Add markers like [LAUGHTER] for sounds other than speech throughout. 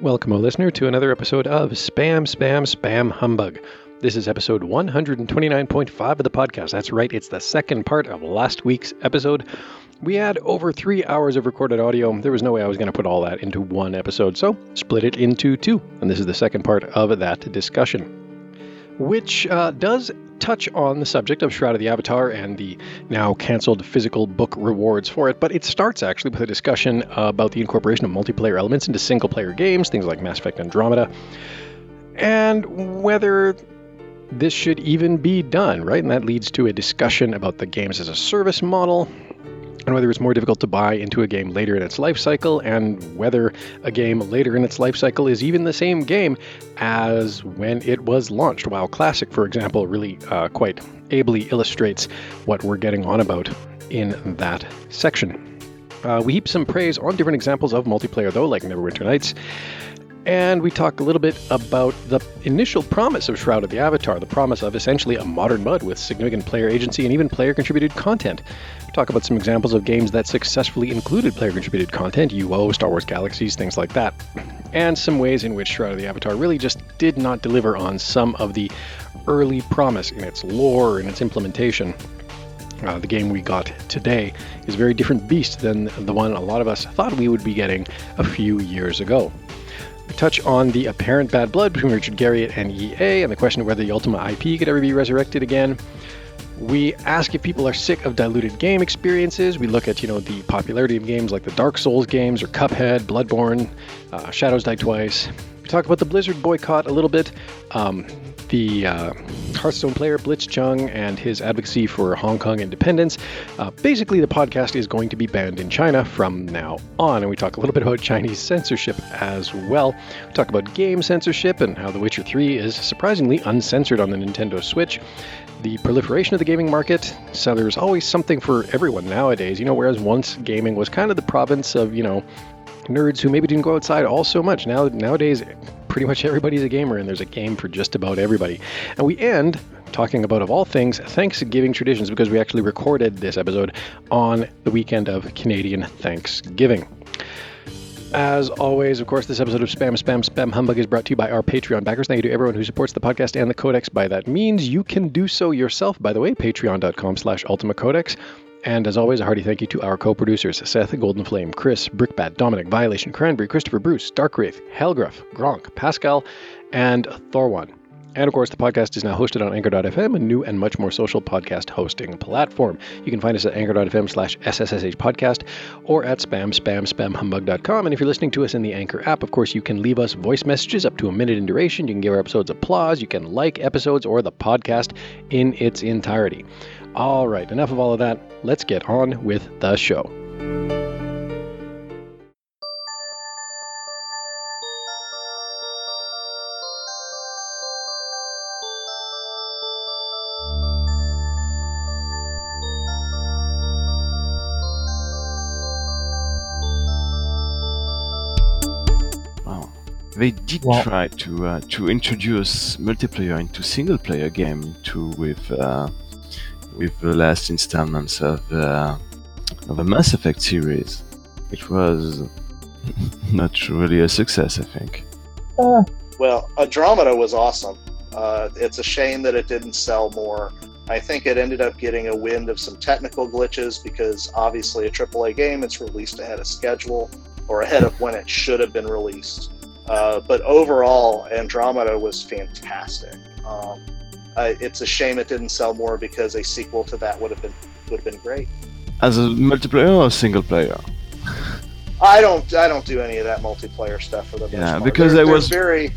Welcome, O listener, to another episode of Spam, Spam, Spam Humbug. This is episode 129.5 of the podcast. That's right, it's the second part of last week's episode. We had over three hours of recorded audio. There was no way I was going to put all that into one episode, so split it into two. And this is the second part of that discussion, which uh, does touch on the subject of Shroud of the Avatar and the now canceled physical book rewards for it, but it starts actually with a discussion about the incorporation of multiplayer elements into single player games, things like Mass Effect Andromeda, and whether this should even be done, right? And that leads to a discussion about the games as a service model and whether it's more difficult to buy into a game later in its life cycle, and whether a game later in its life cycle is even the same game as when it was launched. WoW Classic, for example, really uh, quite ably illustrates what we're getting on about in that section. Uh, we heap some praise on different examples of multiplayer, though, like Neverwinter Nights. And we talk a little bit about the initial promise of Shroud of the Avatar, the promise of essentially a modern MUD with significant player agency and even player contributed content. We talk about some examples of games that successfully included player contributed content, UO, Star Wars Galaxies, things like that. And some ways in which Shroud of the Avatar really just did not deliver on some of the early promise in its lore and its implementation. Uh, the game we got today is a very different beast than the one a lot of us thought we would be getting a few years ago. Touch on the apparent bad blood between Richard Garriott and EA and the question of whether the Ultima IP could ever be resurrected again. We ask if people are sick of diluted game experiences. We look at, you know, the popularity of games like the Dark Souls games or Cuphead, Bloodborne, uh, Shadows Die Twice. We talk about the Blizzard boycott a little bit, um, the uh, Hearthstone player Blitzchung and his advocacy for Hong Kong independence. Uh, basically, the podcast is going to be banned in China from now on, and we talk a little bit about Chinese censorship as well. We talk about game censorship and how The Witcher 3 is surprisingly uncensored on the Nintendo Switch. The proliferation of the gaming market, so there's always something for everyone nowadays. You know, whereas once gaming was kind of the province of, you know, nerds who maybe didn't go outside all so much. Now nowadays pretty much everybody's a gamer and there's a game for just about everybody. And we end talking about of all things Thanksgiving traditions because we actually recorded this episode on the weekend of Canadian Thanksgiving. As always, of course, this episode of Spam, Spam, Spam Humbug is brought to you by our Patreon backers. Thank you to everyone who supports the podcast and the Codex by that means. You can do so yourself, by the way, patreon.com slash Ultima Codex. And as always, a hearty thank you to our co-producers, Seth, Golden Flame, Chris, Brickbat, Dominic, Violation, Cranberry, Christopher Bruce, Darkwraith, Helgruff, Gronk, Pascal, and Thorwan. And of course, the podcast is now hosted on Anchor.fm, a new and much more social podcast hosting platform. You can find us at Anchor.fm slash SSSH podcast or at spam, spam, spamhumbug.com. And if you're listening to us in the Anchor app, of course, you can leave us voice messages up to a minute in duration. You can give our episodes applause. You can like episodes or the podcast in its entirety. All right, enough of all of that. Let's get on with the show. Wow. They did Well- try to uh, to introduce multiplayer into single player game too with uh, with the last installments of uh, of the Mass Effect series, which was [LAUGHS] not really a success, I think. Uh, Well, Andromeda was awesome. Uh, it's a shame that it didn't sell more. I think it ended up getting a wind of some technical glitches because obviously a AAA game it's released ahead of schedule or ahead of when it should have been released. Uh, but overall, Andromeda was fantastic. Um, I, it's a shame it didn't sell more because a sequel to that would have been would have been great. As a multiplayer or single player? I don't I don't do any of that multiplayer stuff for the Yeah, part. because They're- I they're was- very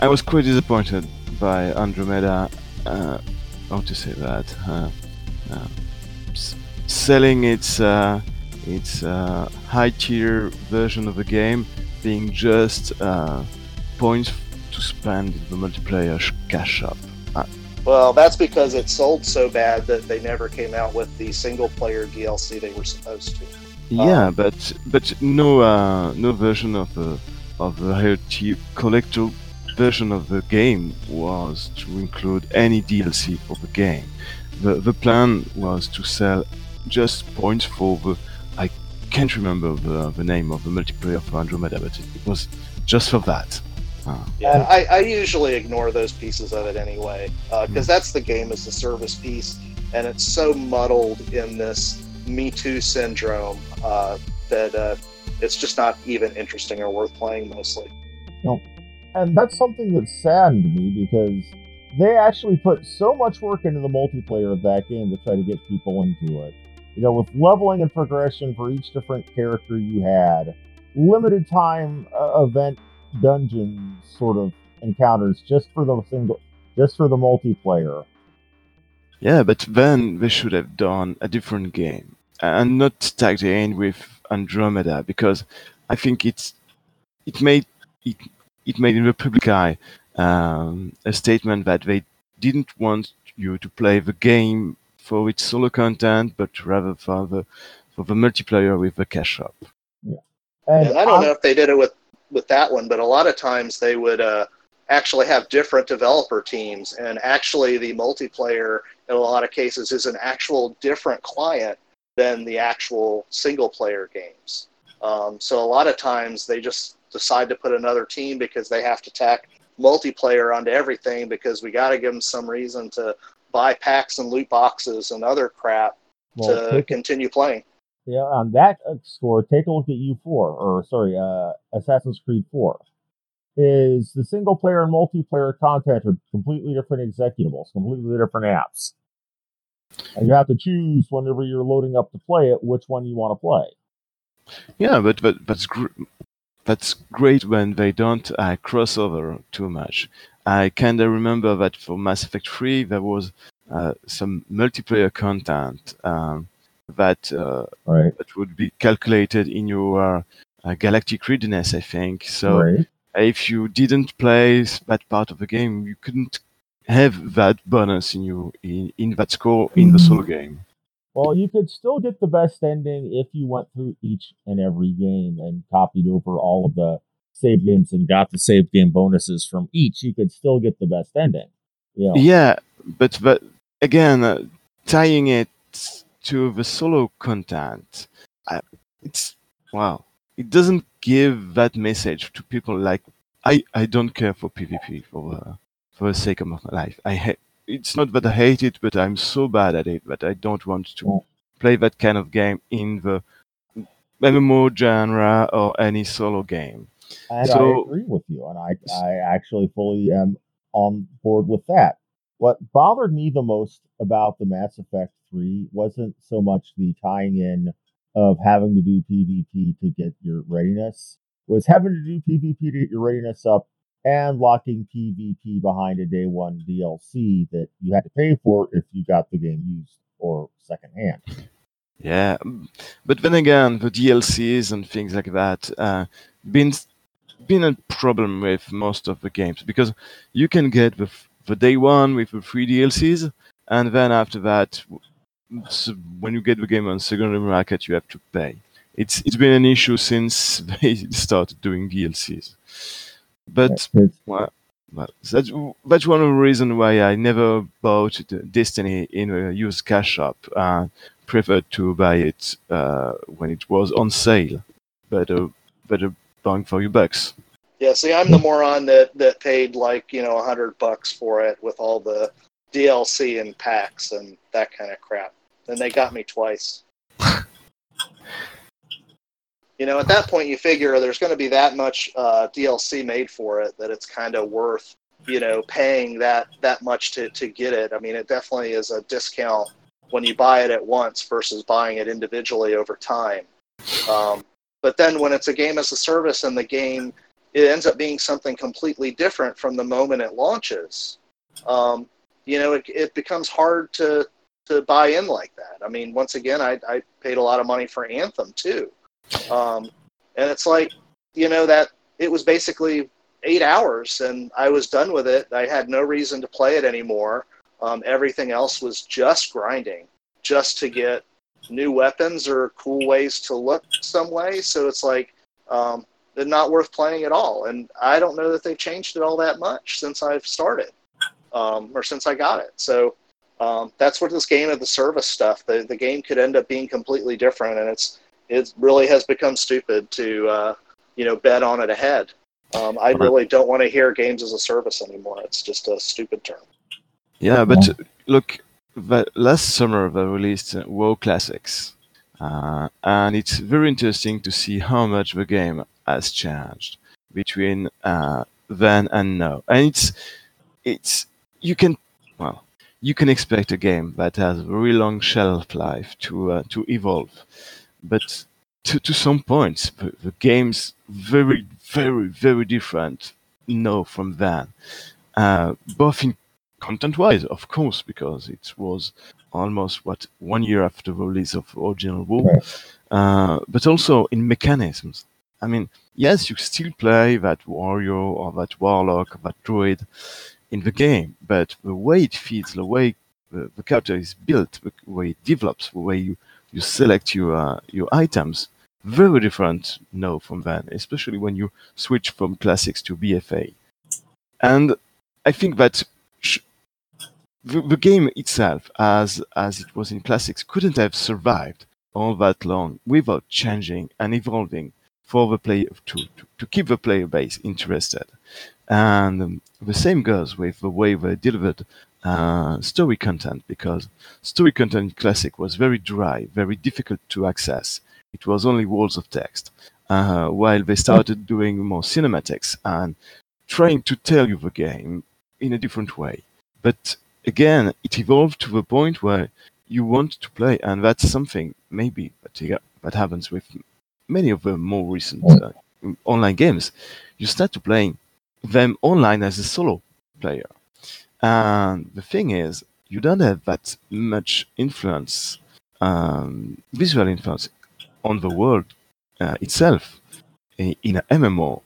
I was quite disappointed by Andromeda. Uh, how to say that? Uh, uh, s- selling its uh, its uh, high tier version of the game being just uh, points to spend in the multiplayer sh- cash up. Well, that's because it sold so bad that they never came out with the single player DLC they were supposed to. Yeah, but but no uh, no version of the of the higher tier collector version of the game was to include any DLC for the game. The the plan was to sell just points for the I can't remember the, the name of the multiplayer for Andromeda, but it, it was just for that. Uh, Yeah, I, I usually ignore those pieces of it anyway, because that's the game as a service piece, and it's so muddled in this Me Too syndrome uh, that uh, it's just not even interesting or worth playing mostly. No, and that's something that saddened me because they actually put so much work into the multiplayer of that game to try to get people into it. You know, with leveling and progression for each different character you had, limited time uh, event dungeon sort of encounters just for the single, just for the multiplayer. yeah, but then they should have done a different game and not tag the end with Andromeda because I think it's it made it it made in the public eye um, a statement that they didn't want you to play the game for its solo content, but rather for the for the multiplayer with the cash up. And, And I don't I'm- know if they did it with with that one, but a lot of times they would uh, actually have different developer teams, and actually the multiplayer in a lot of cases is an actual different client than the actual single player games. Um, so a lot of times they just decide to put another team because they have to tack multiplayer onto everything because we got to give them some reason to buy packs and loot boxes and other crap well, to continue playing. Yeah, on that uh, score, take a look at U4, or sorry, uh, Assassin's Creed 4. Is the single player and multiplayer content are completely different executables, completely different apps. And you have to choose whenever you're loading up to play it which one you want to play. Yeah, but, but that's gr- that's great when they don't uh, cross over too much. I kind of remember that for Mass Effect 3 there was uh, some multiplayer content um, that uh, Right. that would be calculated in your uh, galactic readiness, I think. So right. if you didn't play that part of the game, you couldn't have that bonus in you in, in that score in the solo game. Well, you could still get the best ending if you went through each and every game and copied over all of the save games and got the save game bonuses from each. You could still get the best ending. You know, Yeah, but but again, uh, tying it to the solo content, I, it's wow. It doesn't give that message to people like I. I don't care for PvP for uh, for the sake of my life. I hate. It's not that I hate it, but I'm so bad at it that I don't want to play that kind of game in the MMO genre or any solo game. And So- I agree with you, and I, I actually fully am on board with that. What bothered me the most about the Mass Effect 3 wasn't so much the tying in of having to do PvP to get your readiness, was having to do PvP to get your readiness up and locking PvP behind a day one DLC that you had to pay for if you got the game used or secondhand. Yeah, but then again, the DLCs and things like that uh, been been a problem with most of the games because you can get the the day one with the free DLCs, and then after that, w- s when you get the game on secondary market, you have to pay. It's it's been an issue since [LAUGHS] they started doing DLCs, but well, well, that's that's one of the reasons why I never bought Destiny in a used cash shop. Uh, preferred to buy it uh, when it was on sale. Better, better bang for your bucks. Yeah, see, I'm the moron that that paid like you know a hundred bucks for it with all the DLC and packs and that kind of crap. And they got me twice. you know, at that point, you figure there's going to be that much uh, DLC made for it that it's kind of worth you know paying that that much to to get it. I mean, it definitely is a discount when you buy it at once versus buying it individually over time. Um, but then when it's a game as a service and the game it ends up being something completely different from the moment it launches. Um, you know, it, it becomes hard to to buy in like that. I mean, once again, I, I paid a lot of money for Anthem too, um, and it's like, you know, that it was basically eight hours, and I was done with it. I had no reason to play it anymore. Um, everything else was just grinding, just to get new weapons or cool ways to look some way. So it's like, um, they're not worth playing at all. And I don't know that they've changed it all that much since I've started um, or since I got it. So um, that's what this game of the service stuff. The the game could end up being completely different, and it's it really has become stupid to uh, you know bet on it ahead. Um, I really don't want to hear games as a service anymore. It's just a stupid term. Yeah, but look, last summer they released uh, WoW Classics, uh, and it's very interesting to see how much the game has changed between uh, then and now. And it's it's you can well you can expect a game that has a very long shelf life to uh, to evolve, but to to some points the, game's very very very different now from then, uh, both in content wise, of course, because it was almost what one year after the release of original right. uh, but also in mechanisms. I mean, yes, you still play that warrior or that warlock or that druid in the game, but the way it feels, the way the, the character is built, the way it develops, the way you, you select your uh, your items, very different now from then, especially when you switch from classics to BFA. And I think that sh- the, the game itself, as as it was in classics, couldn't have survived all that long without changing and evolving for the player to, to, to keep the player base interested. And the same goes with the way they delivered uh, story content because story content classic was very dry, very difficult to access. It was only walls of text. Uh, while they started doing more cinematics and trying to tell you the game in a different way. But again, it evolved to the point where you want to play, and that's something maybe that, that happens with many of the more recent uh, online games. You start to playing them online as a solo player, and the thing is, you don't have that much influence, um, visual influence, on the world uh, itself in an MMO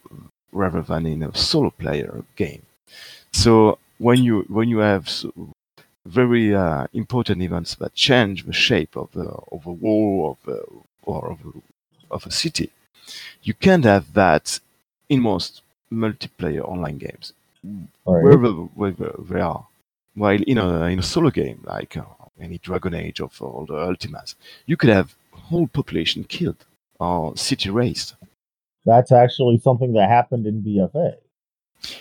rather than in a solo player game. So when you when you have very uh, important events that change the shape of the of a war of a, or of a, of a city, you can't have that in most multiplayer online games, right. wherever, wherever they are. While in a in a solo game like uh, any Dragon Age or all the Ultimas, you could have whole population killed or city razed. That's actually something that happened in BFA.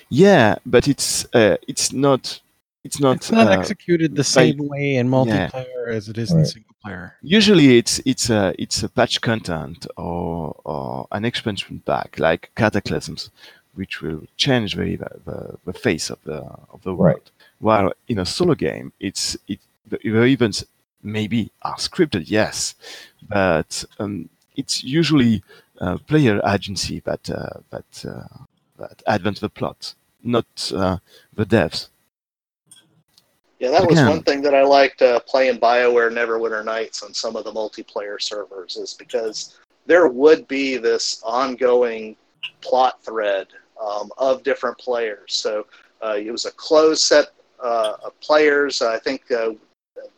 Yeah, but it's uh, it's not it's not it's not uh, executed the same by, way in multiplayer yeah. as it is right. in single player. Usually, it's it's a it's a patch content or or an expansion pack like Cataclysms, which will change the the, the face of the of the world. Right. While in a solo game, it's it the, the events maybe are scripted, yes, but um, it's usually uh, player agency that uh, that uh, that advance the plot, not uh, the devs. Yeah, that was one thing that I liked uh, playing BioWare Neverwinter Nights on some of the multiplayer servers, is because there would be this ongoing plot thread um, of different players. So uh, it was a closed set uh, of players. I think uh,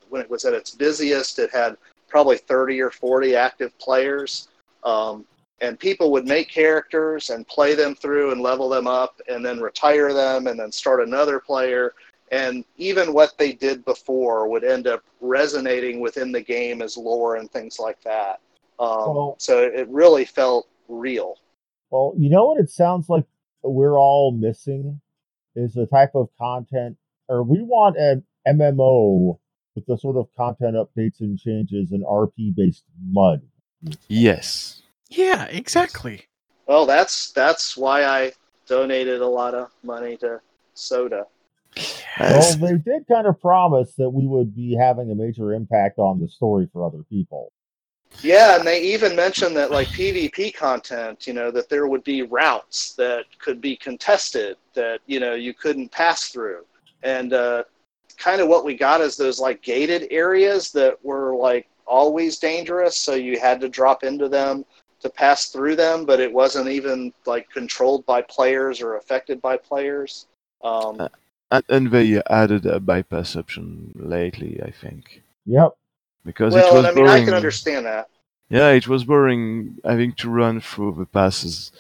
when it was at its busiest, it had probably 30 or 40 active players. Um, and people would make characters and play them through and level them up and then retire them and then start another player and even what they did before would end up resonating within the game as lore and things like that um, well, so it really felt real well you know what it sounds like we're all missing is the type of content or we want an mmo with the sort of content updates and changes and rp based mud yes yeah, exactly. Well, that's that's why I donated a lot of money to Sota. Well, they did kind of promise that we would be having a major impact on the story for other people. Yeah, and they even mentioned that like PvP content, you know, that there would be routes that could be contested that you know you couldn't pass through, and uh, kind of what we got is those like gated areas that were like always dangerous, so you had to drop into them to pass through them, but it wasn't even like controlled by players or affected by players. Um, uh, and, and, they added a bypass option lately, I think. Yep. Because well, it was I mean, boring. I can understand that. Yeah, it was boring having to run through the passes,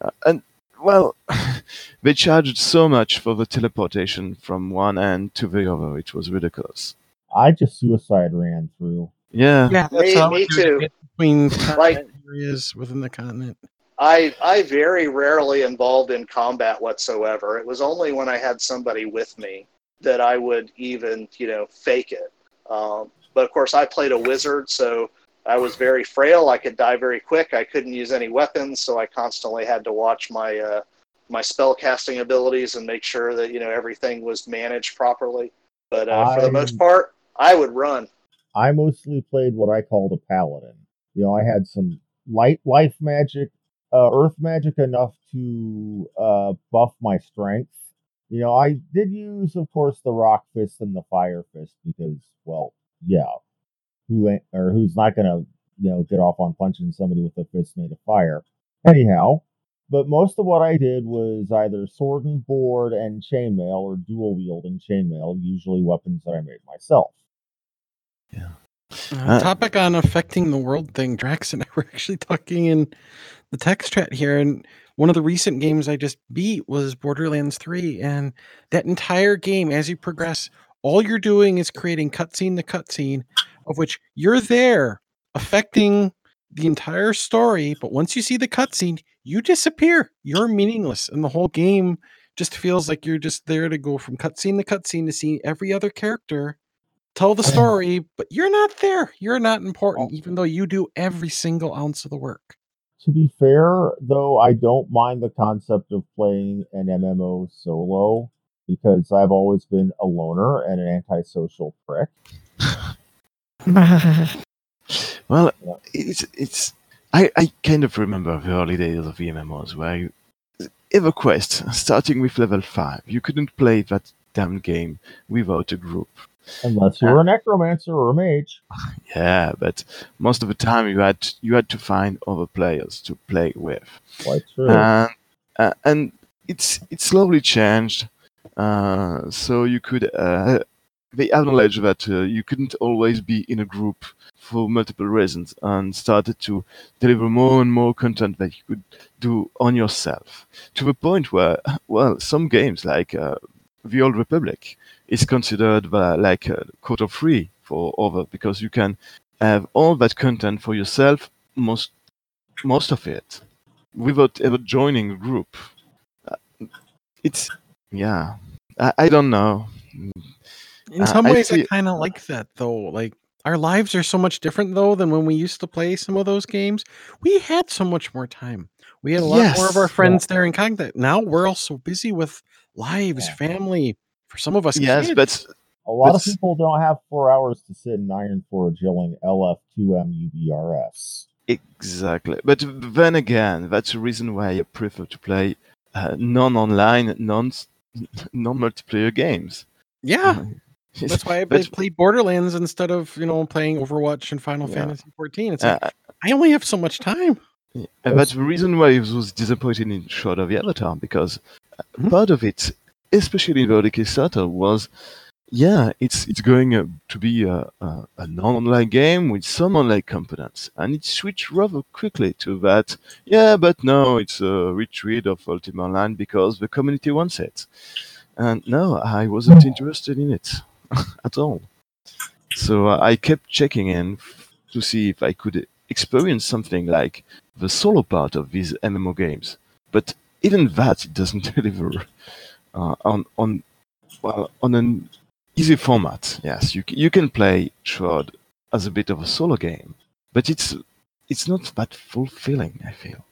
uh, and well, [LAUGHS] they charged so much for the teleportation from one end to the other. It was ridiculous. I just suicide ran through. Yeah, yeah, me, me too. between Like- areas within the continent. I I very rarely involved in combat whatsoever. It was only when I had somebody with me that I would even you know fake it. Um, but of course, I played a wizard, so I was very frail. I could die very quick. I couldn't use any weapons, so I constantly had to watch my uh, my spell casting abilities and make sure that you know everything was managed properly. But uh, for the most part, I would run. I mostly played what I called a paladin. You know, I had some light life magic, uh, earth magic enough to uh, buff my strength. You know, I did use, of course, the rock fist and the fire fist because, well, yeah, who ain't or who's not gonna, you know, get off on punching somebody with a fist made of fire? Anyhow, but most of what I did was either sword and board and chainmail or dual wield and chainmail, usually weapons that I made myself. Uh, Uh, topic on affecting the world thing. Drax and I were actually talking in the text chat here, and one of the recent games I just beat was Borderlands 3. And that entire game, as you progress, all you're doing is creating cutscene to cutscene, of which you're there affecting the entire story. But once you see the cutscene, you disappear. You're meaningless, and the whole game just feels like you're just there to go from cutscene to cutscene to see every other character tell the [CLEARS THROAT] story, but you're not there. You're not oh. important, even though you do every single ounce of the work. To be fair, though, I don't mind the concept of playing an MMO solo because I've always been a loner and an antisocial prick. [LAUGHS] Well, it's it's. I, I kind of remember the early days of MMOs where you, EverQuest, starting with level five, you couldn't play that damn game without a group. Unless you're a necromancer or a mage. [LAUGHS] Yeah, but most of the time you had you had to find other players to play with. Quite true. and uh, and it's it's slowly changed. Uh, so you could uh, they acknowledge that uh, you couldn't always be in a group for multiple reasons, and started to deliver more and more content that you could do on yourself. To the point where, [LAUGHS] well, some games like uh, the Old Republic is considered uh, like a quota free for over because you can have all that content for yourself most most of it without ever joining a group. Uh, It's yeah, I, I don't know. In Uh, some I ways, I feel- kind of like that, though. Like, our lives are so much different, though, than when we used to play some of those games. We had so much more time. We had a lot more of our Yes. friends there in contact. Now we're all so busy with lives, Yeah. family. For some of us, Yes, kids. but a lot of people don't have four hours to sit and iron for a Jilling LF2MUBRS. exactly. But then again, that's the reason why I prefer to play uh, non-online, non [LAUGHS] non-multiplayer games. yeah, Uh, [LAUGHS] that's why I but- play Borderlands instead of you know playing Overwatch and Final Yeah. Fantasy 14. It's like uh, I only have so much time. And that's the reason why I was disappointed in Shroud of the Avatar because uh, Mhm. part of it, especially in the Kickstarter, was yeah, it's it's going uh, to be a, a, a non-online game with some online components, and it switched rather quickly to that. Yeah, but no, it's a retreat of Ultima Online because the community wants it, and no, I wasn't interested in it [LAUGHS] at all. So uh, I kept checking in to see if I could experience something like the solo part of these MMO games. But even that it [LAUGHS] doesn't [LAUGHS] deliver uh, on on well on an easy format. Yes, you you can play Shroud as a bit of a solo game, but it's it's not that fulfilling. I feel.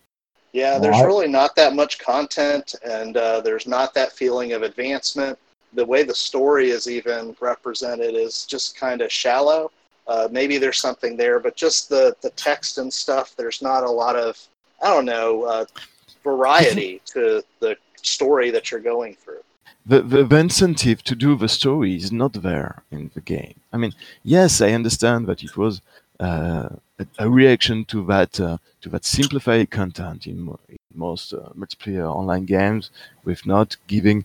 Yeah, Well, there's I- really not that much content, and uh, there's not that feeling of advancement. The way the story is even represented is just kind of shallow. Uh, maybe there's something there, but just the, the text and stuff, there's not a lot of, I don't know, uh, variety [LAUGHS] to the story that you're going through. The, the, the incentive to do the story is not there in the game. I mean, yes, I understand that it was uh, a, a reaction to that uh, to that simplified content in, in most uh, multiplayer online games, with not giving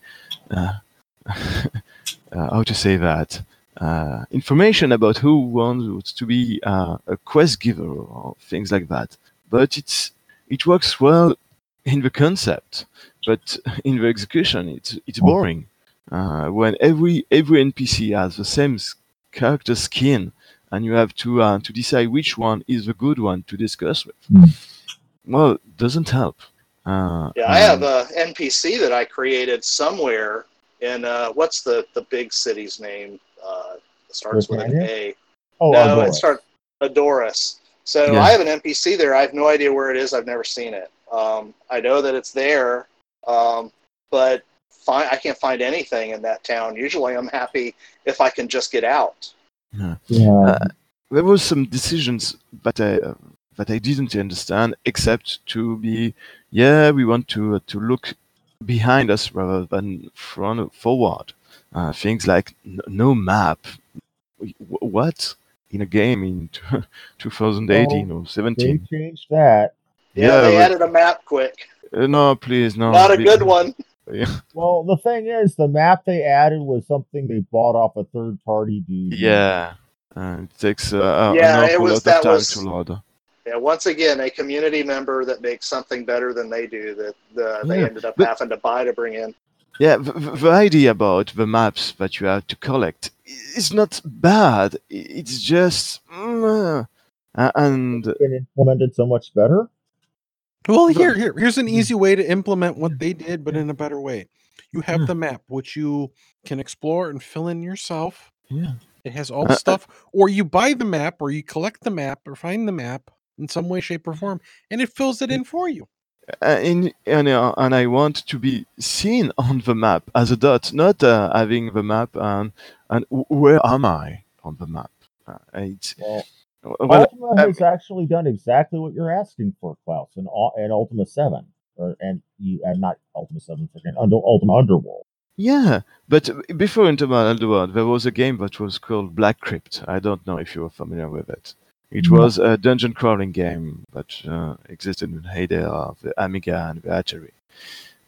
uh, [LAUGHS] uh, how to say that uh, information about who wants to be a quest giver or things like that. But it's it works well in the concept but [LAUGHS] in the execution, it's it's boring. Uh, when every every NPC has the same character skin and you have to uh, to decide which one is the good one to discuss with. Mm. Well, it doesn't help. Uh, Yeah, I have um, a NPC that I created somewhere in uh, what's the the big city's name? Uh, it starts with an A. Oh, no, Aldora. it starts Ardoris. So Yeah. I have an NPC there. I have no idea where it is. I've never seen it. Um, I know that it's there, um, but fi- I can't find anything in that town. Usually, I'm happy if I can just get out. yeah. Uh, there was some decisions that I uh, that I didn't understand, except to be, yeah, we want to uh, to look behind us rather than front forward. Uh, things like n- no map. W- What in a game in [LAUGHS] 2018 or 17? they changed that. Yeah, they but- added a map quick. Uh, no, please, no. Not a be- good one. [LAUGHS] Yeah, Well, the thing is, the map they added was something they bought off a third party dude. yeah. Uh, it takes uh, a- Yeah, it was- lot of that time was- to load. Yeah, once again, a community member that makes something better than they do that uh, they Yeah, ended up but- having to buy to bring in. Yeah, the, the the idea about the maps that you have to collect is not bad. It's just mm, uh, and been implemented so much better. Well, here, here, here's an easy way to implement what they did, but in a better way. You have the map, which you can explore and fill in yourself. yeah, It has all Uh, the uh, stuff, or you buy the map, or you collect the map, or find the map in some way, shape, or form, and it fills it in for you. uh, in, and uh, and I want to be seen [LAUGHS] on the map as a dot, not uh, having the map and and where am I on the map? Uh, it's, Well, well, Ultima has actually done exactly what you're asking for, Klaus, in Ultima Seven, or and you and not Ultima Seven, freaking Under, Ultima Underworld. Yeah, but before Ultima Underworld, there was a game that was called Black Crypt. I don't know if you are familiar with it. It was a dungeon crawling game that uh, existed in the heyday of the Amiga and the Atari.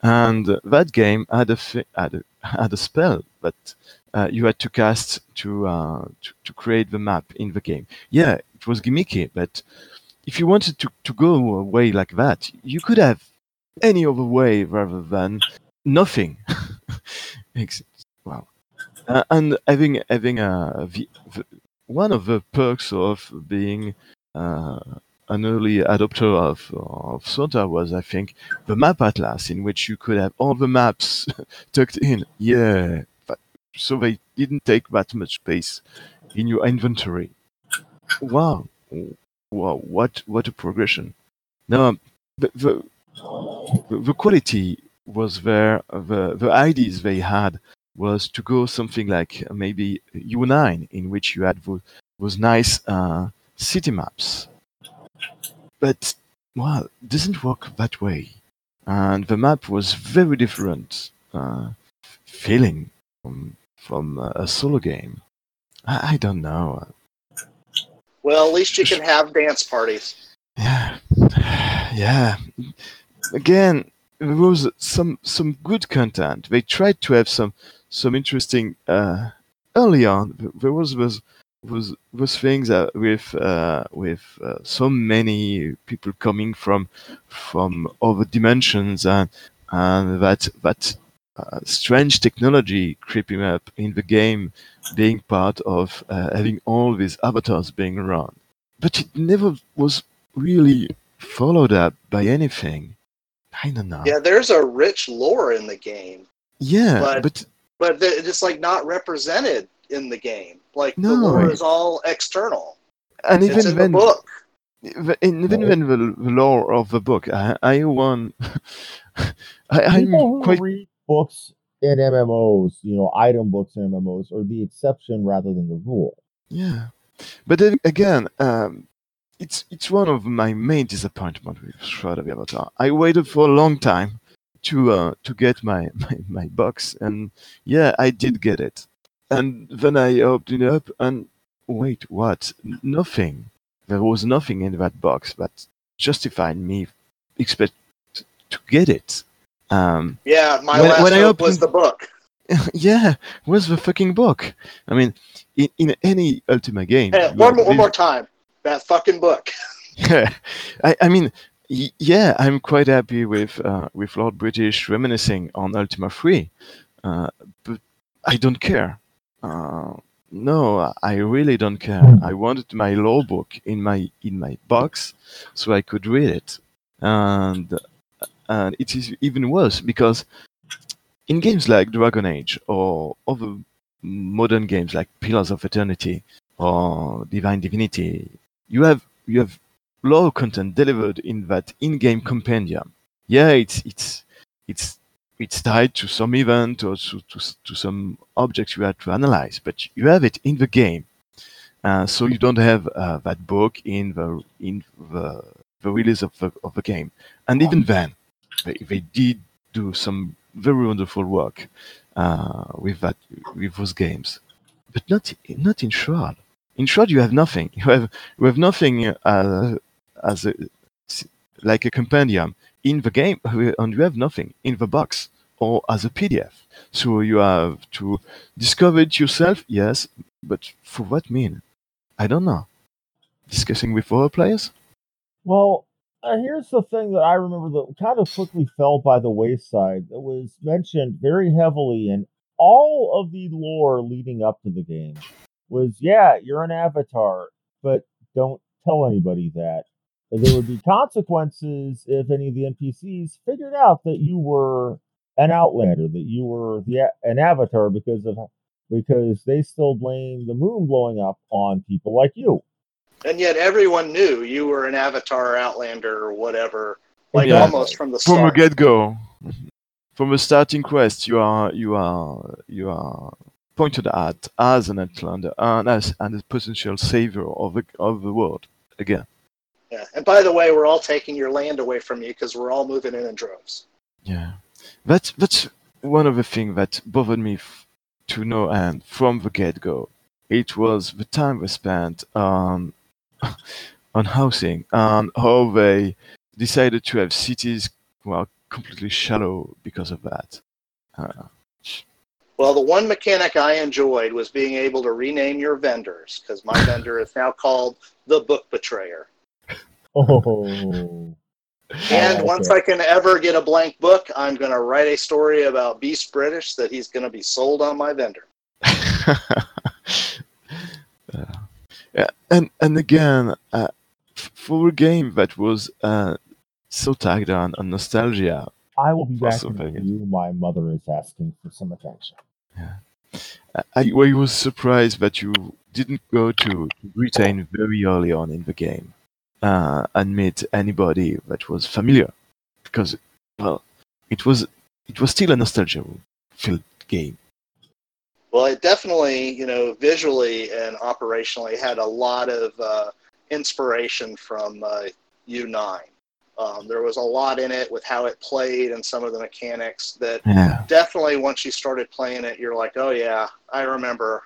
And that game had a, fi- had a, had a spell that uh, you had to cast to, uh, to to create the map in the game. Yeah, it was gimmicky, but if you wanted to, to go away like that, you could have any other way rather than nothing. [LAUGHS] Wow. Uh, and having having a the, the, one of the perks of being uh, an early adopter of of Sota was, I think, the map atlas, in which you could have all the maps [LAUGHS] tucked in. Yeah, so they didn't take that much space in your inventory. Wow, wow, what what a progression! Now, the, the the, quality was there. The the ideas they had was to go something like maybe U9, in which you had those, those nice uh, city maps. But well, doesn't work that way. And the map was very different uh, feeling from from a solo game. I, I don't know. Well, at least you can have dance parties. Yeah, [SIGHS] yeah. Again, there was some some good content. They tried to have some some interesting. Uh, early on, there was was was was things uh, with uh, with uh, so many people coming from from other dimensions and and that that uh, strange technology creeping up in the game, being part of uh, having all these avatars being around. But it never was really followed up by anything. I don't know. Yeah, there's a rich lore in the game, Yeah, But- but but it's like not represented in the game. Like the No. lore is all external. and it's even in then, the book. the- in- even No. when the, the lore of the book, I, I won. [LAUGHS] I, I'm quite read books in MMOs, you know, item books in MMOs, are the exception rather than the rule. Yeah, but then again, um, it's it's one of my main disappointment with Shroud of Avatar. I waited for a long time to uh, to get my, [LAUGHS] my my box, and yeah, I did get it. And then I opened it up, and wait, what? Nothing. There was nothing in that box that justified me expect to get it. Um, Yeah, my When- last when hope was the book. [LAUGHS] yeah, was the fucking book? I mean, in, in any Ultima game, Hey, one, more, one more time. That fucking book. Yeah, [LAUGHS] [LAUGHS] I, I mean, yeah, I'm quite happy with uh, with Lord British reminiscing on Ultima 3, uh, but I don't care. Uh, no, I really don't care. I wanted my law book in my in my box so I could read it, and and it is even worse because in games like Dragon Age or other modern games like Pillars of Eternity or Divine Divinity, you have you have lore content delivered in that in-game compendium. Yeah, it's it's it's it's tied to some event or to, to, to some objects you have to analyze, but you have it in the game. Uh, so you don't have uh, that book in the in the, the release of the, of the game. And even then, they, did do some very wonderful work uh, with that with those games, but not not in Shroud. In Shroud, you have nothing. [LAUGHS] You have you have nothing uh, as a like a compendium in the game, [LAUGHS] and you have nothing in the box or as a PDF. So you have to discover it yourself, yes, but for what mean? I don't know. Discussing with other players? Well, uh, here's the thing that I remember that kind of quickly fell by the wayside that was mentioned very heavily in all of the lore leading up to the game was yeah, you're an avatar, but don't tell anybody that. There would be consequences if any of the NPCs figured out that you were an outlander, that you were the, an avatar because of because they still blame the moon blowing up on people like you. And yet everyone knew you were an avatar, outlander, or whatever, like yeah. almost from the start. From the get go, from the starting quest, you are you are you are pointed at as an outlander and as and a potential savior of the of the world again. Yeah, and by the way, we're all taking your land away from you because we're all moving in in droves. Yeah, that's that's one of the things that bothered me f- to no end from the get go. It was the time we spent on [LAUGHS] on housing and how they decided to have cities well completely shallow because of that. Uh, well, the one mechanic I enjoyed was being able to rename your vendors because my vendor is now called the Book Betrayer. [LAUGHS] Oh. And oh, once I can ever get a blank book, I'm going to write a story about Beast British that he's going to be sold on my vendor. [LAUGHS] uh, yeah, and and again, uh, for a game that was uh, so tagged on on nostalgia, I will be back in you. My mother is asking for some attention. Yeah. I, I was surprised that you didn't go to Britain very early on in the game uh, and meet anybody that was familiar, because well, it was it was still a nostalgia filled game. Well, it definitely, you know, visually and operationally had a lot of uh, inspiration from uh, U9. Um, there was a lot in it with how it played and some of the mechanics that yeah. definitely once you started playing it, you're like, oh yeah, I remember.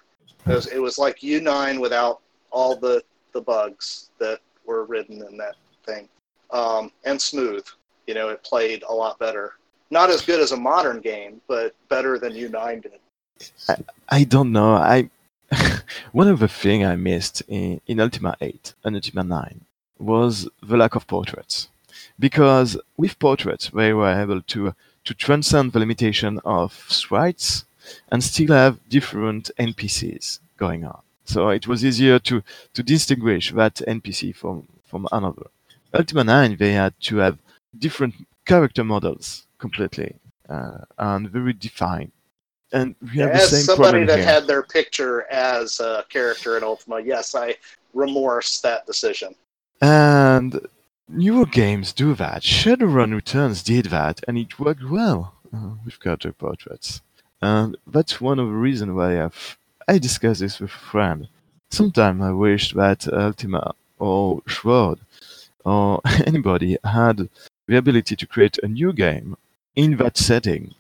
It was, it was like U9 without all the, the bugs that were written in that thing. Um, and smooth. You know, it played a lot better. Not as good as a modern game, but better than U9 did. I, I don't know. I [LAUGHS] one of the things I missed in, in Ultima 8 and Ultima 9 was the lack of portraits. Because with portraits, they were able to to transcend the limitation of sprites and still have different NPCs going on. So it was easier to, to distinguish that NPC from, from another. Ultima 9, they had to have different character models completely uh, and very defined and we have as the same somebody that here. had their picture as a character in Ultima, yes, I remorse that decision. And newer games do that. Shadowrun Returns did that, and it worked well uh, with character portraits. And that's one of the reasons why I've, I discussed this with a friend. Sometimes I wish that Ultima or Shroud or [LAUGHS] anybody had the ability to create a new game in that setting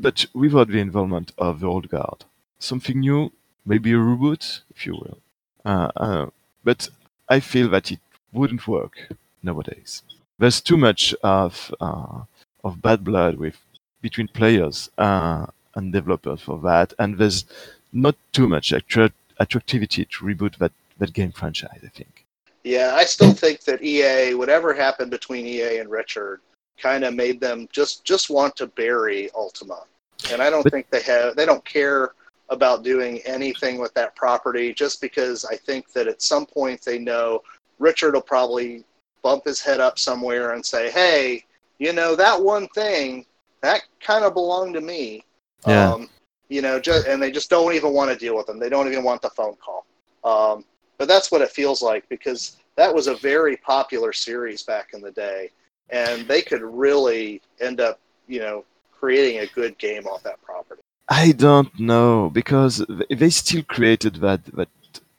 but without the involvement of the old guard. Something new, maybe a reboot, if you will. Uh, uh, but I feel that it wouldn't work nowadays. There's too much of uh, of bad blood with between players uh, and developers for that, and there's not too much attra- attractivity to reboot that, that game franchise. I think. Yeah, I still think that EA, whatever happened between EA and Richard, kind of made them just just want to bury Ultima, and I don't but, think they have they don't care about doing anything with that property just because I think that at some point they know Richard will probably bump his head up somewhere and say, "Hey, you know that one thing that kind of belonged to me." Yeah. Um, you know, just and they just don't even want to deal with them. They don't even want the phone call. Um, but that's what it feels like because that was a very popular series back in the day, and they could really end up, you know, creating a good game off that property. I don't know because they still created that that,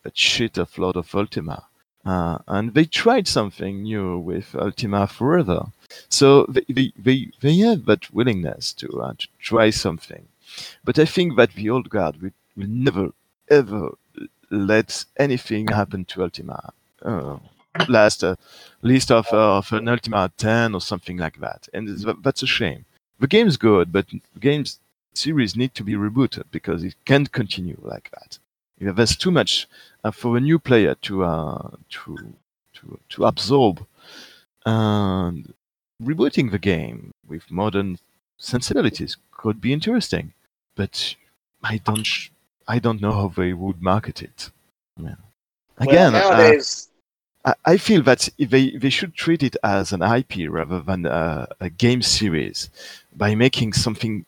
that shit of Lord of Ultima, uh, and they tried something new with Ultima Forever. So they they, they, they have that willingness to uh, to try something, but I think that the old guard will, will never ever let anything happen to Ultima. Uh, last uh, list of, uh, of an Ultima 10 or something like that, and th- that's a shame. The game's good, but the game's series need to be rebooted because it can't continue like that. You know, there's too much uh, for a new player to uh, to to to absorb. And rebooting the game with modern sensibilities could be interesting, but I don't sh- I don't know how they would market it. Yeah. Again, well, uh, nowadays, I I feel that they, they should treat it as an IP rather than a, a game series by making something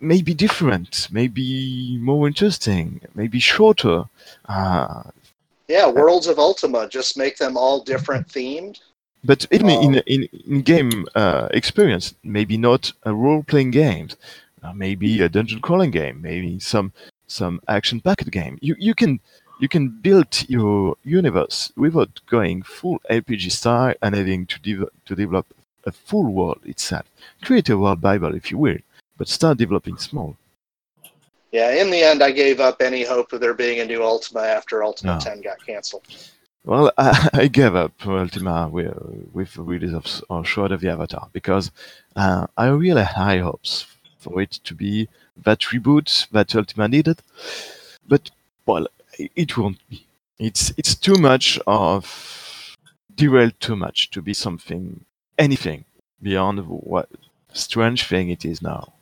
maybe different, maybe more interesting, maybe shorter. Uh, yeah, Worlds of Ultima just make them all different themed. but even Um, in, in, in game uh, experience, maybe not a role playing game, uh, maybe a dungeon crawling game, maybe some some action packed game. You, you can you can build your universe without going full RPG style and having to, dev- to develop a full world itself. Create a world Bible if you will, but start developing small. Yeah, in the end, I gave up any hope of there being a new Ultima after Ultima No. 10 got canceled. Well, I, [LAUGHS] I gave up Ultima with, with the release of or Shroud of the Avatar because uh, I really had high hopes for it to be that reboot that Ultima needed. But, well, it won't be. It's, it's too much of derailed too much to be something, anything beyond what strange thing it is now.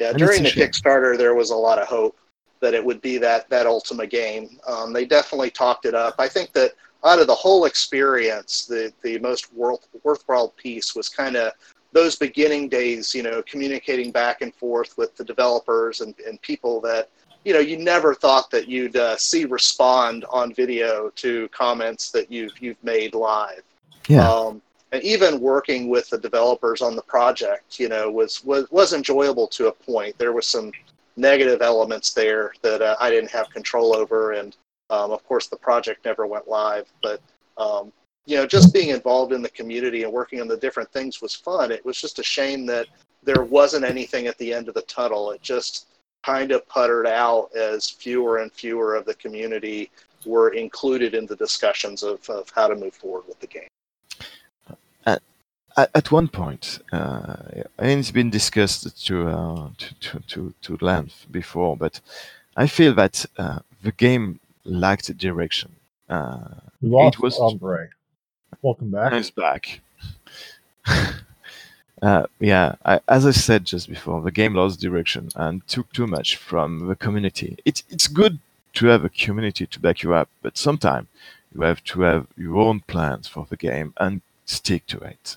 Yeah, And during the shame. Kickstarter, there was a lot of hope that it would be that that Ultima game. Um, they definitely talked it up. I think that out of the whole experience, the the most worth, worthwhile piece was kind of those beginning days. You know, communicating back and forth with the developers and, and people that you know you never thought that you'd uh, see respond on video to comments that you've you've made live. Yeah. Um, and even working with the developers on the project, you know, was was was enjoyable to a point. There was some negative elements there that uh, I didn't have control over, and um, of course, the project never went live. But um, you know, just being involved in the community and working on the different things was fun. It was just a shame that there wasn't anything at the end of the tunnel. It just kind of puttered out as fewer and fewer of the community were included in the discussions of, of how to move forward with the game. at, at one point, uh, and it's been discussed to, uh, to, to, to, to length before, but I feel that uh, the game lacked direction. Uh, We lost was- Ombre. Welcome back. Nice back. [LAUGHS] uh, yeah, I, as I said just before, the game lost direction and took too much from the community. It's it's good to have a community to back you up, but sometimes you have to have your own plans for the game and stick to it.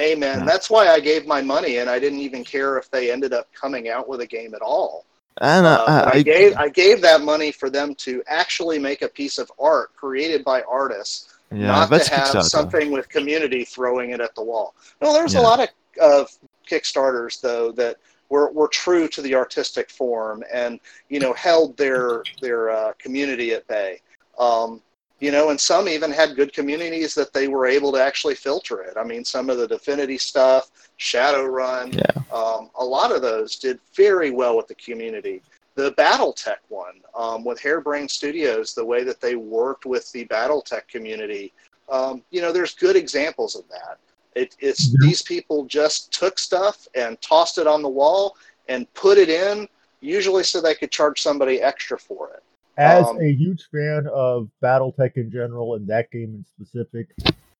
Amen. Yeah. That's why I gave my money, and I didn't even care if they ended up coming out with a game at all. And Uh, I, but I, I gave I gave that money for them to actually make a piece of art created by artists, yeah, not that's to have Kickstarter. something with community throwing it at the wall. No, there's Yeah. a lot of, of Kickstarters though that were, were true to the artistic form and you know held their their uh, community at bay. Um, you know, and some even had good communities that they were able to actually filter it. I mean, some of the Divinity stuff, Shadowrun, Yeah. um, a lot of those did very well with the community. The BattleTech one um, with Hairbrain Studios, the way that they worked with the BattleTech community, um, you know, there's good examples of that. It, it's Yeah. these people just took stuff and tossed it on the wall and put it in, usually so they could charge somebody extra for it. As Um, a huge fan of BattleTech in general and that game in specific,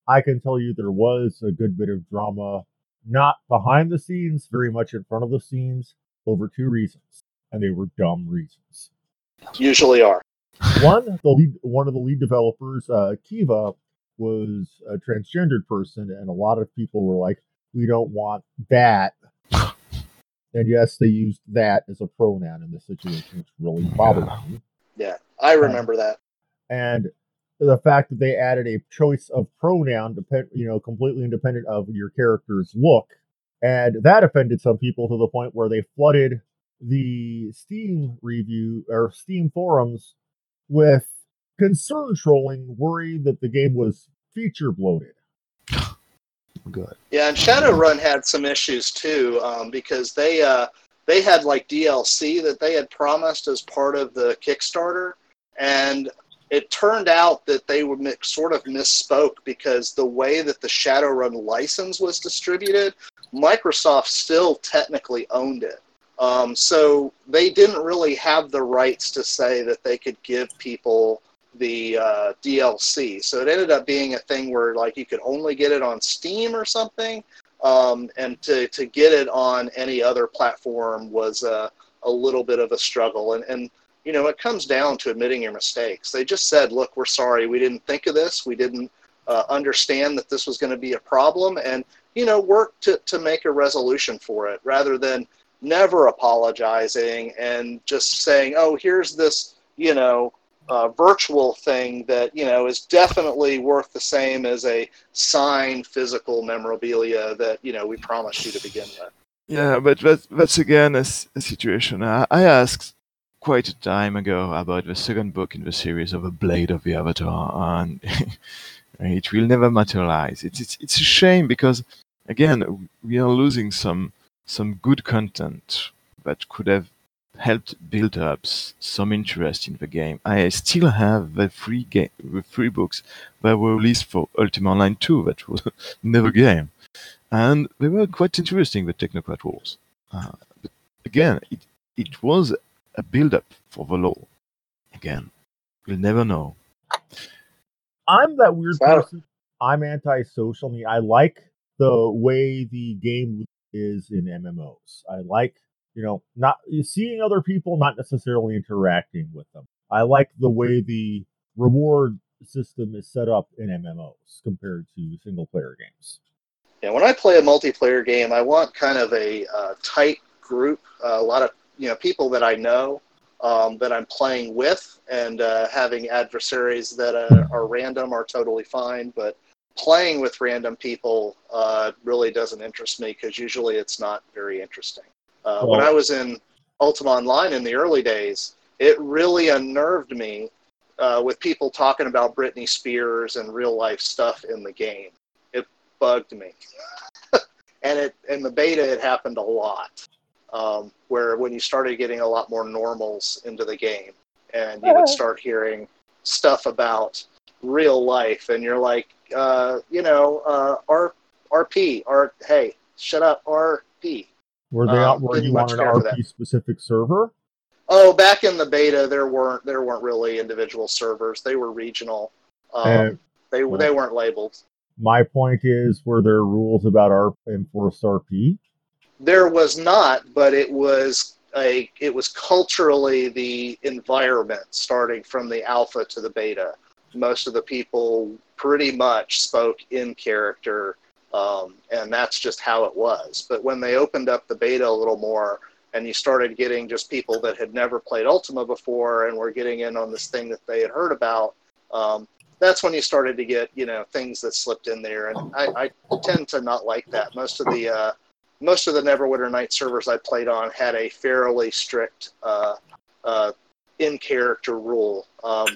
I can tell you there was a good bit of drama, not behind the scenes, very much in front of the scenes, over two reasons. And they were dumb reasons. Usually are. One, the lead, one of the lead developers, uh, Kiva, was a transgendered person, and a lot of people were like, "We don't want that." [LAUGHS] and yes, they used that as a pronoun in this situation, which really bothered me. Yeah, I remember that. And the fact that they added a choice of pronoun, depend, you know, completely independent of your character's look, and that offended some people to the point where they flooded the Steam review or Steam forums with concern trolling, worried that the game was feature bloated. Good. Yeah, and Shadowrun had some issues too um, because they uh, they had like DLC that they had promised as part of the Kickstarter, and it turned out that they were mi- sort of misspoke because the way that the Shadowrun license was distributed, Microsoft still technically owned it. Um, so they didn't really have the rights to say that they could give people the uh, DLC. So it ended up being a thing where like you could only get it on Steam or something, um, and to, to get it on any other platform was a, a little bit of a struggle. And, and you know it comes down to admitting your mistakes. They just said, "Look, we're sorry. We didn't think of this. We didn't uh, understand that this was going to be a problem," and you know work to to make a resolution for it rather than never apologizing and just saying, "Oh, here's this." You know, uh, virtual thing that you know is definitely worth the same as a signed physical memorabilia that you know we promised you to begin with. Yeah, but that, that's again a situation. I, I asked quite a time ago about the second book in the series of A Blade of the Avatar, and [LAUGHS] it will never materialize. It's, it's, it's a shame because, again, we are losing some some good content that could have helped build up some interest in the game. I still have the three game, the three books that were released for Ultima Online 2 that was [LAUGHS] never game and they were quite interesting, the technocrat wars. Uh, but again, it, it was a build-up for the law. Again, we'll never know. I'm that weird person. I'm anti-social. I mean, I like the way the game is in MMOs. I like, you know, not seeing other people, not necessarily interacting with them. I like the way the reward system is set up in MMOs compared to single player games. Yeah, when I play a multiplayer game, I want kind of a uh, tight group, uh, a lot of you know people that I know um, that I'm playing with, and uh, having adversaries that uh, are random are totally fine. But playing with random people uh, really doesn't interest me because usually it's not very interesting. Uh, when I was in Ultima Online in the early days, it really unnerved me uh, with people talking about Britney Spears and real life stuff in the game. It bugged me [LAUGHS] and it in the beta it happened a lot um, where when you started getting a lot more normals into the game and you would start hearing stuff about real life and you're like uh, you know uh, R, rp r hey shut up rp Were they Um, out? Were didn't you on an care for that. RP specific server? oh back in the beta there weren't there weren't really individual servers they were regional um, And they, well- they weren't labeled my point is, were there rules about R enforced RP? There was not, but it was a it was culturally the environment starting from the alpha to the beta. Most of the people pretty much spoke in character, um, and that's just how it was. But when they opened up the beta a little more, and you started getting just people that had never played Ultima before and were getting in on this thing that they had heard about, um, that's when you started to get you know things that slipped in there. And I, I tend to not like that. Most of the uh, most of the Neverwinter Night servers I played on had a fairly strict uh, uh, in character rule. Um,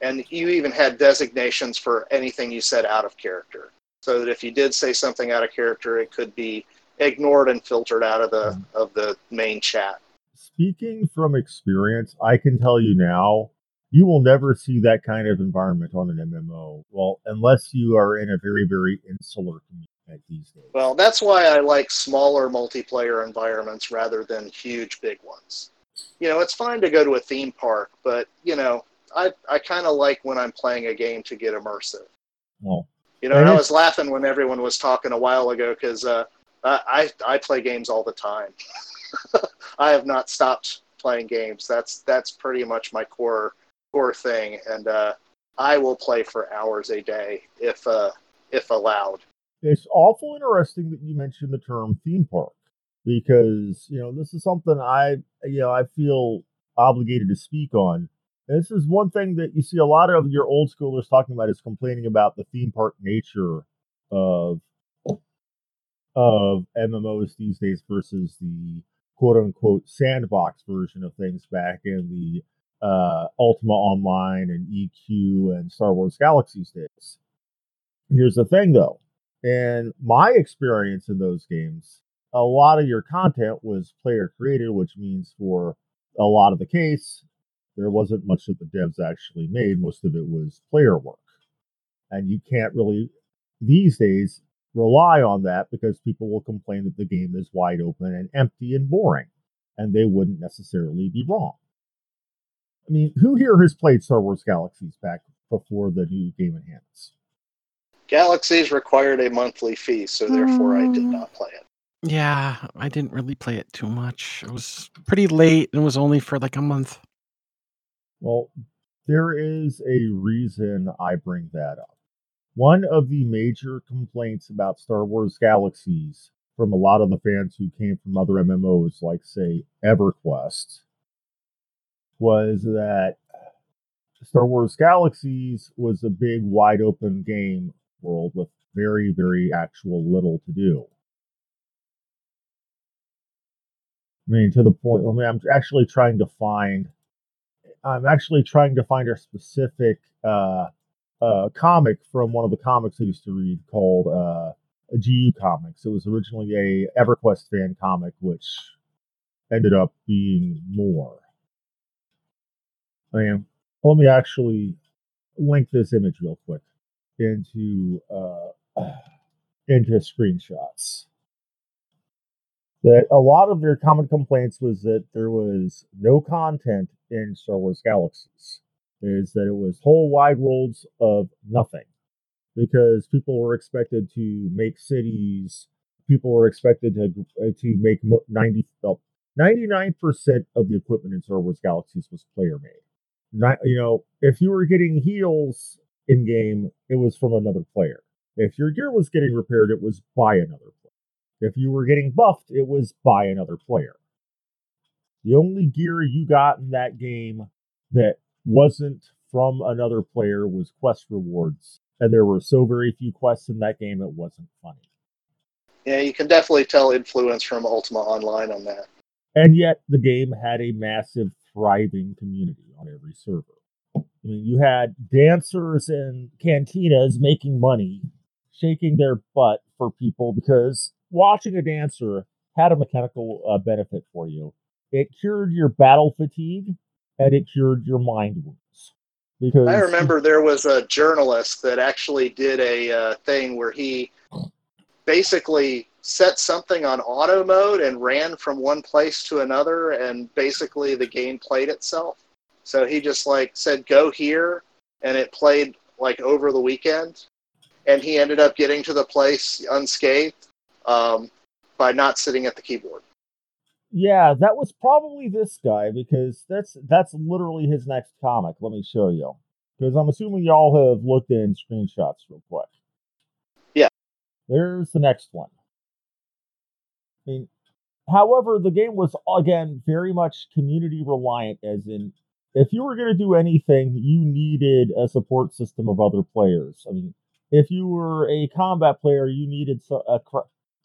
and you even had designations for anything you said out of character. So that if you did say something out of character, it could be ignored and filtered out of the of the main chat. Speaking from experience, I can tell you now, you will never see that kind of environment on an MMO. Well, unless you are in a very, very insular community these days. Well, that's why I like smaller multiplayer environments rather than huge big ones. You know, it's fine to go to a theme park, but you know, I I kind of like when I'm playing a game to get immersive. well You know, and I was laughing when everyone was talking a while ago because uh, I I play games all the time. [LAUGHS] I have not stopped playing games. That's that's pretty much my core core thing, and uh, I will play for hours a day if uh, if allowed. It's awful interesting that you mentioned the term theme park because you know this is something I you know I feel obligated to speak on. This is one thing that you see a lot of your old schoolers talking about is complaining about the theme park nature of of MMOs these days versus the quote unquote sandbox version of things back in the uh, Ultima Online and EQ and Star Wars Galaxies days. Here's the thing though, in my experience in those games, a lot of your content was player created, which means for a lot of the case, there wasn't much that the devs actually made. Most of it was player work. And you can't really, these days, rely on that because people will complain that the game is wide open and empty and boring. And they wouldn't necessarily be wrong. I mean, who here has played Star Wars Galaxies back before the new Game Enhance? Galaxies required a monthly fee, so therefore I did mm. not play it. Yeah, I didn't really play it too much. It was pretty late and was only for like a month. Well, there is a reason I bring that up. One of the major complaints about Star Wars Galaxies from a lot of the fans who came from other MMOs, like, say, EverQuest, was that Star Wars Galaxies was a big, wide open game world with very, very actual little to do. I mean, to the point. I mean, I'm actually trying to find. I'm actually trying to find a specific uh, uh, comic from one of the comics I used to read called uh, GU Comics. It was originally a EverQuest fan comic, which ended up being more. I mean, let me actually link this image real quick into uh, into screenshots that a lot of their common complaints was that there was no content in Star Wars Galaxies. Is that it was whole wide worlds of nothing because people were expected to make cities, people were expected to uh, to make 90 99% of the equipment in Star Wars Galaxies was player made. You know, if you were getting heals in game, it was from another player. If your gear was getting repaired, it was by another if you were getting buffed, it was by another player. The only gear you got in that game that wasn't from another player was quest rewards. And there were so very few quests in that game, it wasn't funny. Yeah, you can definitely tell influence from Ultima Online on that. And yet, the game had a massive, thriving community on every server. I mean, you had dancers and cantinas making money, shaking their butt for people because watching a dancer had a mechanical uh, benefit for you. It cured your battle fatigue and it cured your mind wounds. Because I remember there was a journalist that actually did a uh, thing where he basically set something on auto mode and ran from one place to another, and basically the game played itself. So he just like said, "Go here," and it played like over the weekend, and he ended up getting to the place unscathed um, by not sitting at the keyboard. Yeah, that was probably this guy because that's that's literally his next comic. Let me show you because I'm assuming y'all have looked in screenshots real quick. Yeah, there's the next one. I mean, however, the game was again very much community reliant, as in if you were going to do anything, you needed a support system of other players. I mean, if you were a combat player, you needed a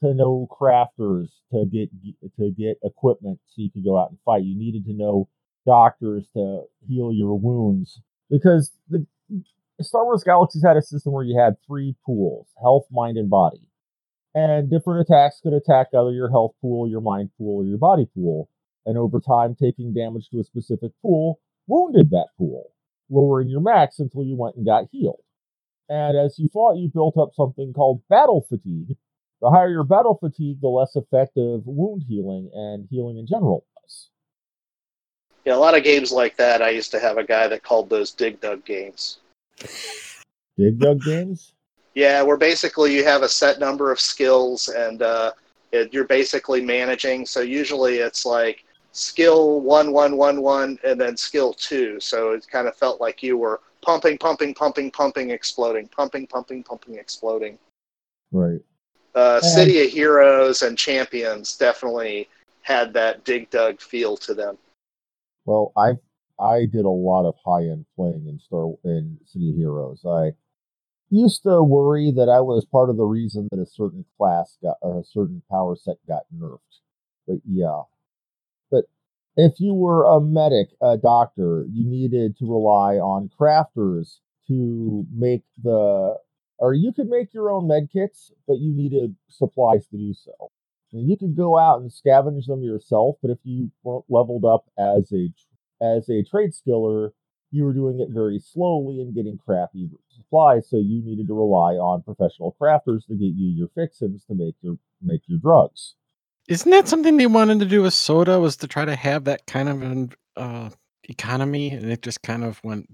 to know crafters to get to get equipment so you could go out and fight. You needed to know doctors to heal your wounds because the Star Wars Galaxies had a system where you had three pools: health, mind, and body. And different attacks could attack either your health pool, your mind pool, or your body pool. And over time, taking damage to a specific pool wounded that pool, lowering your max until you went and got healed. And as you fought, you built up something called battle fatigue, the higher your battle fatigue, the less effective wound healing and healing in general was. Yeah, a lot of games like that. I used to have a guy that called those dig dug games. Dig dug games? Yeah, where basically you have a set number of skills and uh, it, you're basically managing. So usually it's like skill one, one, one, one, and then skill two. So it kind of felt like you were pumping, pumping, pumping, pumping, exploding, pumping, pumping, pumping, exploding. Right. Uh, City of Heroes and Champions definitely had that dig dug feel to them. Well, I I did a lot of high end playing in Star in City of Heroes. I used to worry that I was part of the reason that a certain class got or a certain power set got nerfed. But yeah. But if you were a medic, a doctor, you needed to rely on crafters to make the or you could make your own med kits, but you needed supplies to do so. And you could go out and scavenge them yourself, but if you weren't leveled up as a as a trade skiller, you were doing it very slowly and getting crappy supplies, so you needed to rely on professional crafters to get you your fixins to make your make your drugs. Isn't that something they wanted to do with Sota? Was to try to have that kind of an uh, economy, and it just kind of went.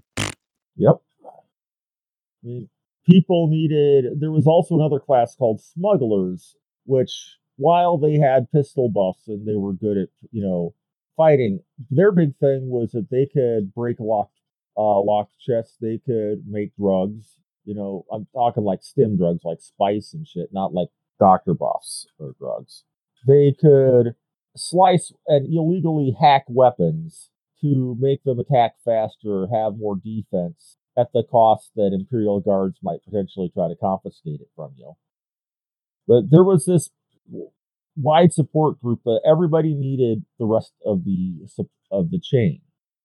Yep. I mean, people needed. There was also another class called smugglers, which while they had pistol buffs and they were good at you know fighting, their big thing was that they could break locked uh, locked chests. They could make drugs. You know, I'm talking like stim drugs, like spice and shit, not like doctor buffs or drugs. They could slice and illegally hack weapons to make them attack faster, have more defense at the cost that Imperial guards might potentially try to confiscate it from you. But there was this wide support group, but everybody needed the rest of the of the chain.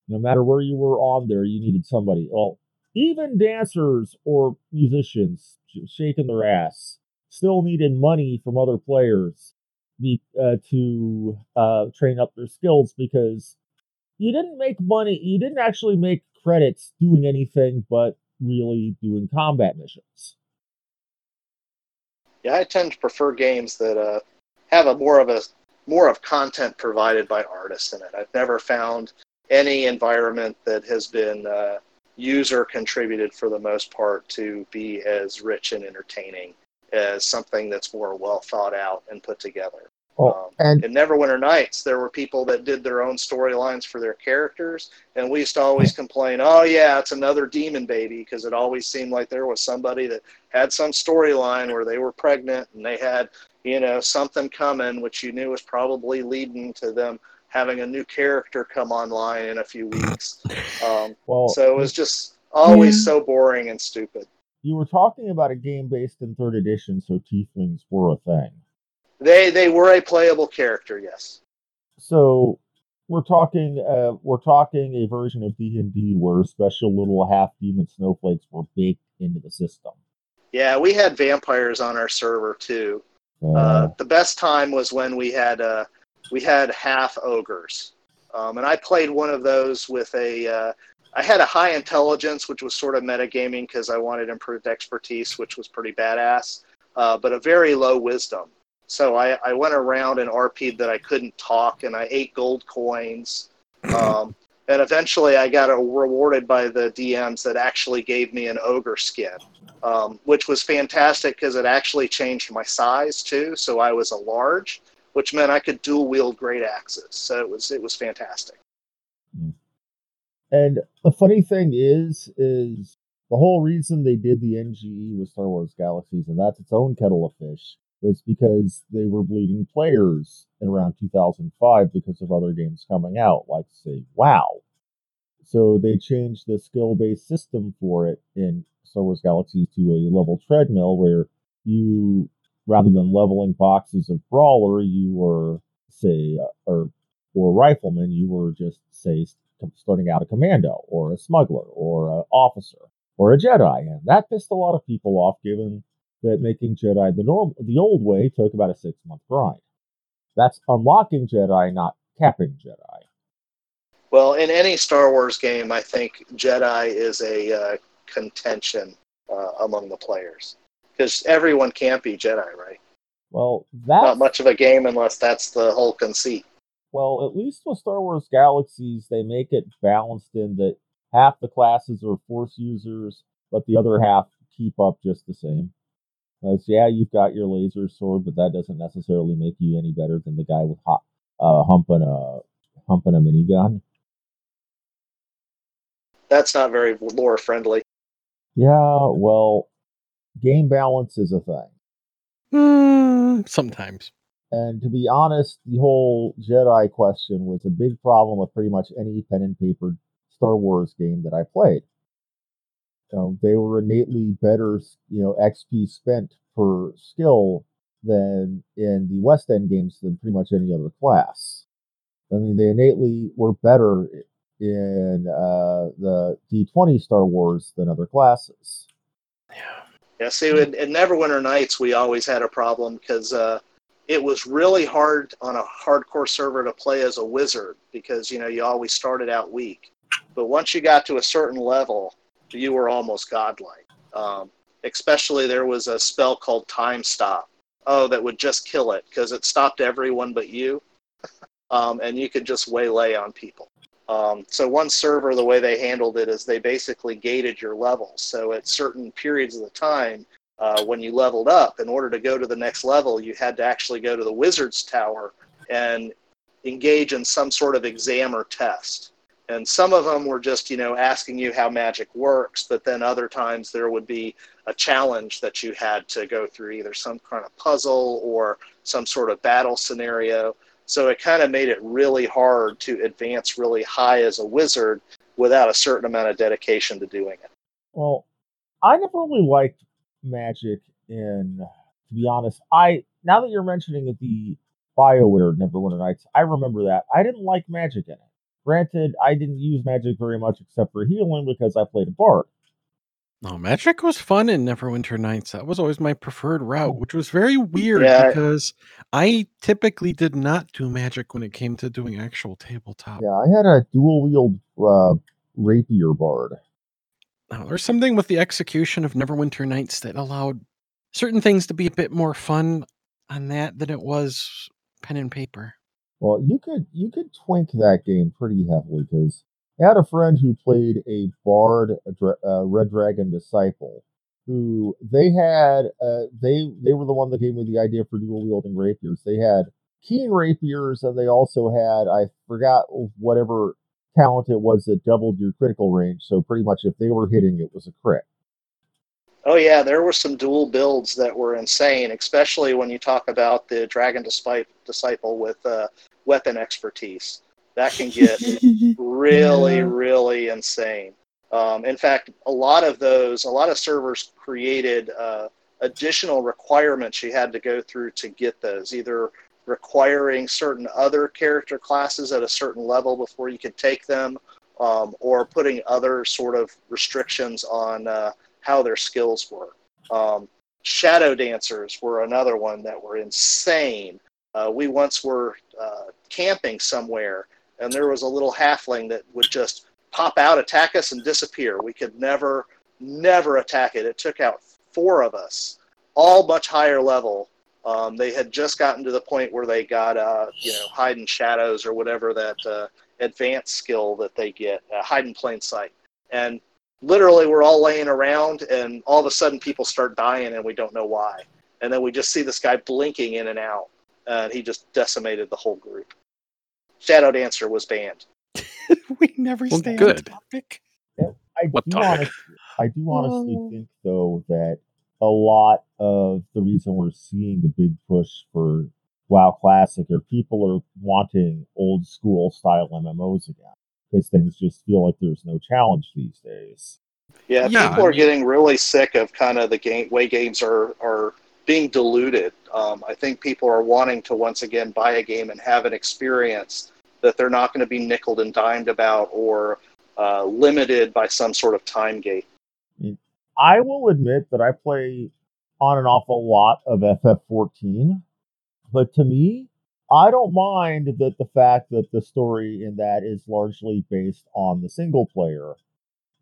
No matter where you were on there, you needed somebody. Well, even dancers or musicians shaking their ass still needed money from other players be, uh, to uh, train up their skills because you didn't make money. You didn't actually make credits doing anything but really doing combat missions. Yeah, I tend to prefer games that uh, have a more of a more of content provided by artists in it. I've never found any environment that has been uh, user contributed for the most part to be as rich and entertaining as something that's more well thought out and put together. Oh, um, and in Neverwinter Nights, there were people that did their own storylines for their characters, and we used to always complain, "Oh yeah, it's another demon baby," because it always seemed like there was somebody that had some storyline where they were pregnant and they had, you know, something coming, which you knew was probably leading to them having a new character come online in a few [LAUGHS] weeks. Um, well, so it was just always so boring and stupid. you were talking about a game based in third edition, so tieflings were a thing. They they were a playable character, yes. So we're talking uh, we're talking a version of D and D where special little half demon snowflakes were baked into the system. Yeah, we had vampires on our server too. Uh, Uh, the best time was when we had uh, we had half ogres, um, and I played one of those with a. Uh, I had a high intelligence, which was sort of metagaming because I wanted improved expertise, which was pretty badass, uh, but a very low wisdom. So I, I went around and RP'd that I couldn't talk, and I ate gold coins. Um, and eventually I got rewarded by the DMs that actually gave me an ogre skin, um, which was fantastic because it actually changed my size too. So I was a large, which meant I could dual wield great axes. So it was it was fantastic. and the funny thing is, is the whole reason they did the NGE with Star Wars Galaxies, and that's its own kettle of fish, was because they were bleeding players in around 2005 because of other games coming out, like say WoW. So they changed the skill-based system for it in Star Wars Galaxies to a level treadmill where you, rather than leveling boxes of brawler, you were say, uh, or or rifleman, you were just say starting out a commando or a smuggler or an officer or a Jedi, and that pissed a lot of people off, given that making Jedi the norm the old way took about a six month grind. That's unlocking Jedi, not capping Jedi. Well, in any Star Wars game, I think Jedi is a uh, contention uh, among the players because everyone can't be Jedi, right? Well, that's Not much of a game unless that's the whole conceit. well, at least with Star Wars Galaxies, they make it balanced in that half the classes are Force users, but the other half keep up just the same. As yeah, you've got your laser sword, but that doesn't necessarily make you any better than the guy with hot, uh, humping a pumping a minigun. That's not very lore friendly. Yeah, well, game balance is a thing. Mm, sometimes. And to be honest, the whole Jedi question was a big problem with pretty much any pen and paper Star Wars game that I played. Know, they were innately better, you know, XP spent per skill than in the West End games than pretty much any other class. I mean, they innately were better in uh, the D20 Star Wars than other classes. Yeah. Yeah, see, in, in Neverwinter Nights, we always had a problem because uh, it was really hard on a hardcore server to play as a wizard because, you know, you always started out weak. But once you got to a certain level, you were almost godlike. Um, especially there was a spell called Time Stop. Oh, that would just kill it because it stopped everyone but you. [LAUGHS] um, and you could just waylay on people. Um, so one server, the way they handled it is they basically gated your levels. So at certain periods of the time, uh, when you leveled up, in order to go to the next level, you had to actually go to the wizard's tower and engage in some sort of exam or test. And some of them were just, you know, asking you how magic works, but then other times there would be a challenge that you had to go through, either some kind of puzzle or some sort of battle scenario. So it kind of made it really hard to advance really high as a wizard without a certain amount of dedication to doing it. Well, I never really liked magic in to be honest. I now that you're mentioning the BioWare Neverwinter Nights, I remember that. I didn't like magic in it. Granted, I didn't use magic very much except for healing because I played a bard. No, magic was fun in Neverwinter Nights. That was always my preferred route, which was very weird Yeah. because I typically did not do magic when it came to doing actual tabletop. Yeah, I had a dual wield uh, rapier bard. Now, there's something with the execution of Neverwinter Nights that allowed certain things to be a bit more fun on that than it was pen and paper. Well, you could you could twink that game pretty heavily because I had a friend who played a bard, a Red Dragon Disciple, who they had uh, they they were the one that gave me the idea for dual wielding rapiers. They had keen rapiers, and they also had I forgot whatever talent it was that doubled your critical range. So pretty much, if they were hitting, it was a crit. Oh yeah, there were some dual builds that were insane, especially when you talk about the Dragon Disciple with uh, weapon expertise. That can get [LAUGHS] really, Yeah. really insane. Um, in fact, a lot of those, a lot of servers created uh, additional requirements you had to go through to get those, either requiring certain other character classes at a certain level before you could take them, um, or putting other sort of restrictions on uh, how their skills were. Um, shadow dancers were another one that were insane. Uh, we once were uh, camping somewhere, and there was a little halfling that would just pop out, attack us, and disappear. We could never, never attack it. It took out four of us, all much higher level. Um, they had just gotten to the point where they got, uh, you know, hide in shadows or whatever that uh, advanced skill that they get, uh, hide in plain sight. And literally, we're all laying around, and all of a sudden, people start dying, and we don't know why. And then we just see this guy blinking in and out, and he just decimated the whole group. Shadow Dancer was banned. [LAUGHS] we never Well, stay on good. topic. I What do topic? honest, I do honestly Oh. think though that a lot of the reason we're seeing the big push for WoW Classic are people are wanting old school style MMOs again because things just feel like there's no challenge these days. Yeah, Yeah, people I are mean- getting really sick of kind of the game way games are are being diluted. Um, I think people are wanting to once again buy a game and have an experience that they're not going to be nickled and dimed about or uh, limited by some sort of time gate. I will admit that I play on and off a lot of FF14, but to me, I don't mind that the fact that the story in that is largely based on the single player,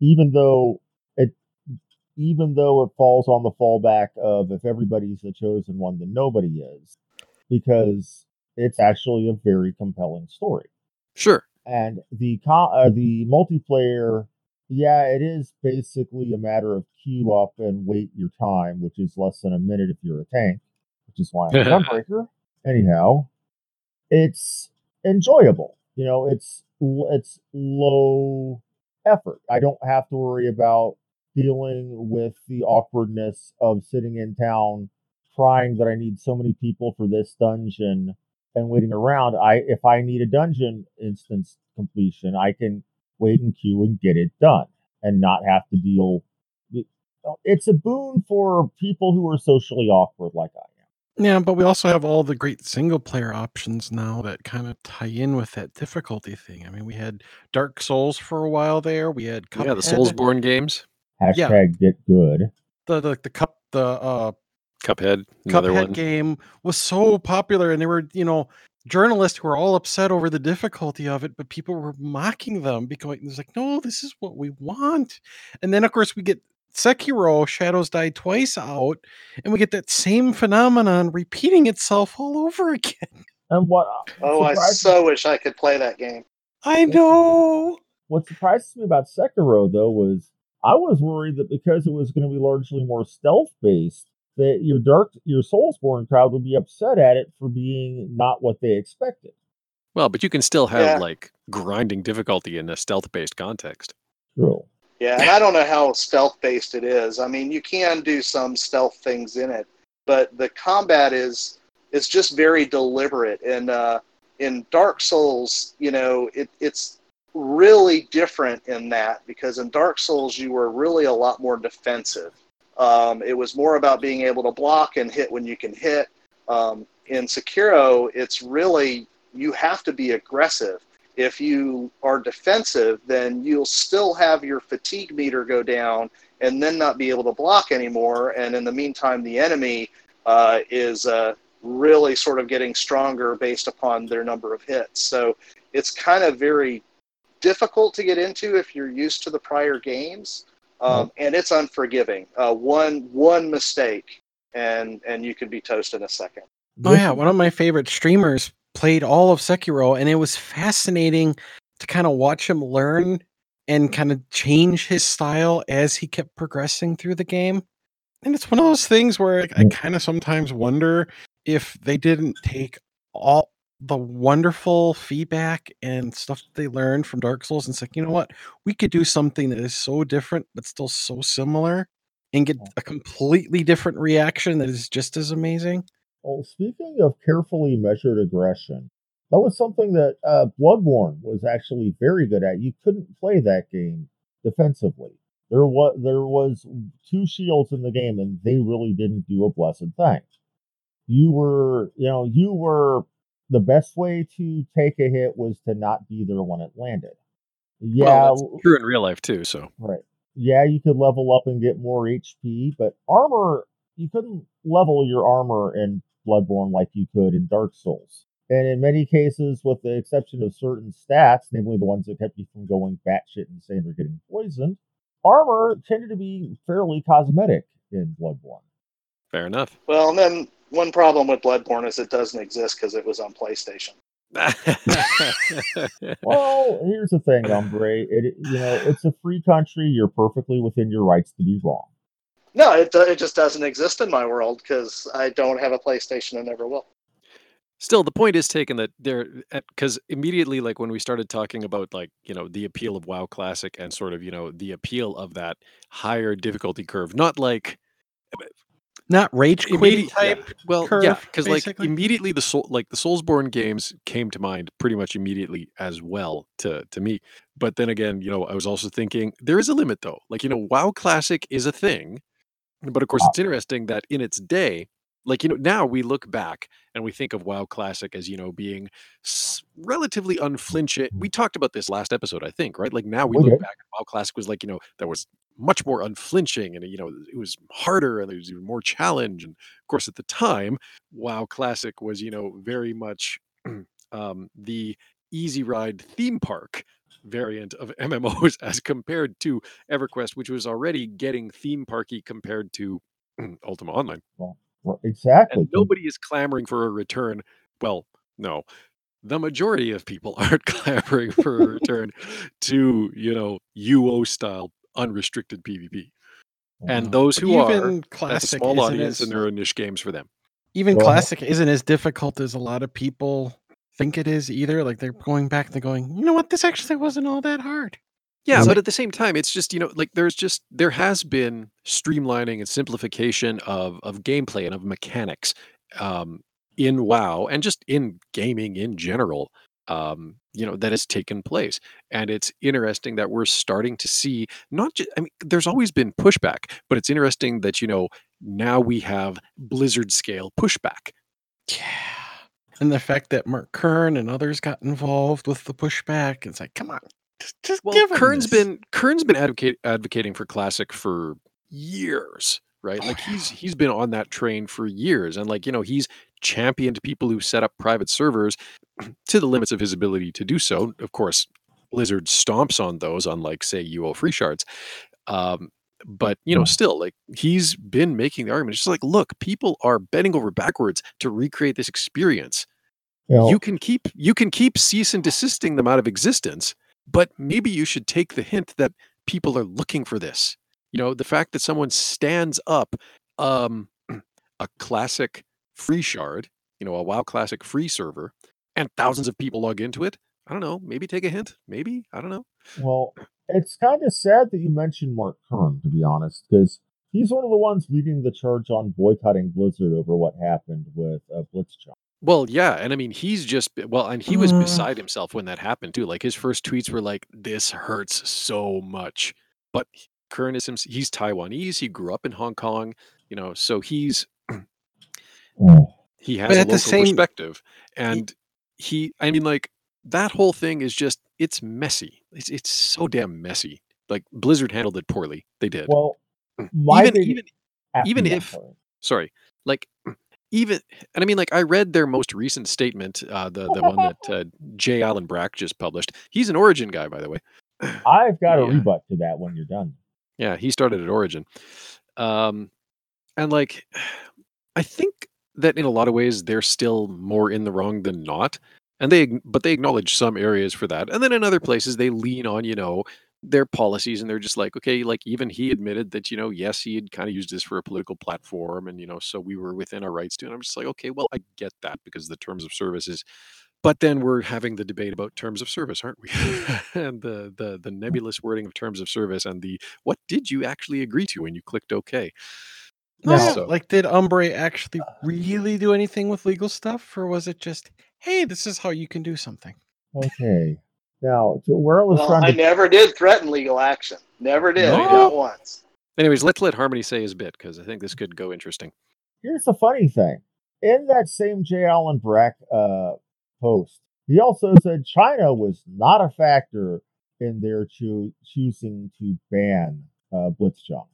even though it even though it falls on the fallback of if everybody's the chosen one, then nobody is, because it's actually a very compelling story Sure. and the co- uh, the multiplayer yeah it is basically a matter of queue up and wait your time which is less than a minute if you're a tank which is why i'm a [LAUGHS] gunbreaker anyhow it's enjoyable You know, it's it's low effort. I don't have to worry about dealing with the awkwardness of sitting in town crying that I need so many people for this dungeon and waiting around. I if I need a dungeon instance completion, I can wait in queue and get it done and not have to deal. With it's a boon for people who are socially awkward like I. Yeah, but we also have all the great single player options now that kind of tie in with that difficulty thing. I mean, we had Dark Souls for a while there. We had Yeah, the Cuphead. Soulsborne games, Hashtag Yeah. get good. the the the cup the uh Cuphead, another Cuphead one. game was so popular, and there were you know journalists who were all upset over the difficulty of it, but people were mocking them because it's like, no, this is what we want. And then of course we get Sekiro: Shadows Die Twice out, and we get that same phenomenon repeating itself all over [LAUGHS] again. And what uh, Oh, I surprises- so wish I could play that game. I know. What surprises me about Sekiro though was I was worried that because it was going to be largely more stealth based, that your dark your Soulsborne crowd would be upset at it for being not what they expected. Well, but you can still have Yeah. like grinding difficulty in a stealth-based context. True. Yeah, and I don't know how stealth based it is. I mean, you can do some stealth things in it, but the combat is is just very deliberate. And uh, in Dark Souls, you know, it, it's really different in that because in Dark Souls you were really a lot more defensive. Um, it was more about being able to block and hit when you can hit. Um, in Sekiro, it's really you have to be aggressive if you are defensive, then you'll still have your fatigue meter go down and then not be able to block anymore. And in the meantime, the enemy uh, is uh, really sort of getting stronger based upon their number of hits. So it's kind of very difficult to get into if you're used to the prior games, um, and it's unforgiving. Uh, one one mistake, and and you could be toast in a second. Oh yeah, one of my favorite streamers played all of Sekiro, and it was fascinating to kind of watch him learn and kind of change his style as he kept progressing through the game. And it's one of those things where I, I Mm. kind of sometimes wonder if they didn't take all the wonderful feedback and stuff they learned from Dark Souls and say, you know what, we could do something that is so different but still so similar and get a completely different reaction that is just as amazing. Well, speaking of carefully measured aggression, that was something that uh, Bloodborne was actually very good at. You couldn't play that game defensively. There was there was two shields in the game, and they really didn't do a blessed thing. You were, you know, you were the best way to take a hit was to not be there when it landed. Yeah, well, that's true in real life too. So Right. Yeah, you could level up and get more HP, but armor, you couldn't level your armor in Bloodborne like you could in Dark Souls. And in many cases, with the exception of certain stats, namely the ones that kept you from going batshit insane or getting poisoned, armor tended to be fairly cosmetic in Bloodborne. fair enough. Well, and then one problem with Bloodborne is it doesn't exist because it was on PlayStation. [LAUGHS] Well, here's the thing, Umbre. It, you know, it's a free country. You're perfectly within your rights to be wrong. No, it, uh, it just doesn't exist in my world because I don't have a PlayStation and never will. Still, the point is taken that there, because immediately, like when we started talking about, like you know, the appeal of WoW Classic and sort of you know the appeal of that higher difficulty curve, not like Not rage quit immediate type. yeah, well, yeah, because like immediately the soul, like the Soulsborne games came to mind pretty much immediately as well to to me. But then again, you know, I was also thinking there is a limit though. Like you know, WoW Classic is a thing, but of course, Ah. it's interesting that in its day, like you know, now we look back and we think of WoW Classic as you know being s- relatively unflinching. We talked about this last episode, I think, right? Like now we We look back at WoW Classic was like you know that was much more unflinching and you know it was harder and there was even more challenge and of course at the time wow classic was you know very much [CLEARS THROAT] um, the easy ride theme park variant of [LAUGHS] mmos as compared to everquest which was already getting theme parky compared to [CLEARS THROAT] ultima online. Right, Exactly. and nobody is clamoring for a return. Well no. The majority of people [LAUGHS] aren't clamoring for a return [LAUGHS] to you know uo style unrestricted pvp oh, and Wow. those But who are even that's a classic small audience as- and there are niche games for them. Even Well, classic isn't as difficult as a lot of people think it is either. Like they're going back and they're going, you know what? This actually wasn't all that hard. Yeah, It's but like- at the same time, it's just you know like there's just there has been streamlining and simplification of of gameplay and of mechanics um, in WoW and just in gaming in general. Um, you know that has taken place, and it's interesting that we're starting to see not just. I mean, there's always been pushback, but it's interesting that you know now we have Blizzard scale pushback. Yeah. And the fact that Mark Kern and others got involved with the pushback, it's like, come on, just, just Well, give Kern's this. been Kern's been advocate, advocating for classic for years, right? Oh, Like he's he's been on that train for years, and like you know he's championed people who set up private servers [CLEARS THROAT] to the limits of his ability to do so. Of course, Blizzard stomps on those, unlike say UO Free Shards. Um, but you know, still, like he's been making the argument. It's just like, look, people are bending over backwards to recreate this experience. You know, you can keep you can keep cease and desisting them out of existence but maybe you should take the hint that people are looking for this. You know the fact that someone stands up um [CLEARS THROAT] a classic free shard you know a wow classic free server and thousands of people log into it i don't know maybe take a hint maybe i don't know Well, it's kind of sad that you mentioned Mark Kern, to be honest, because he's one of the ones leading the charge on boycotting Blizzard over what happened with uh, Blitzchung. well yeah and i mean he's just well and he was Uh. beside himself when that happened too like his first tweets were like this hurts so much but Kern is him, he's Taiwanese. He grew up in Hong Kong, you know, so he's Oh, he has But a at the local same- perspective, and he, I mean, like that whole thing is just it's messy. It's it's so damn messy. Like Blizzard handled it poorly. They did. well, my even even even if- sorry. sorry, like even and I mean, like I read their most recent statement, uh, the the one that uh, J. Allen Brack just published. He's an Origin guy, by the way. [SIGHS] I've got a rebut to that when you're done. Yeah, he started at Origin. Um, and like, [SIGHS] I think that in a lot of ways they're still more in the wrong than not. And they, but they acknowledge some areas for that. And then in other places they lean on, you know, their policies and they're just like, okay, like even he admitted that, you know, yes, he had kind of used this for a political platform. And, you know, so we were within our rights to. And I'm just like, okay, well, I get that because the terms of service is but then we're having the debate about terms of service, aren't we? [LAUGHS] and the, the the nebulous wording of terms of service and the what did you actually agree to when you clicked OK? No, So- like, did Umbre actually really do anything with legal stuff, or was it just, hey, this is how you can do something? Okay. Now, to where I was Well, trying I to never did threaten legal action. Never did. No. Not once. Anyways, let's let Harmony say his bit because I think this could go interesting. here's the funny thing. In that same J. Allen Brack uh, post, he also said China was not a factor in their choo- choosing to ban uh, Blitzchung.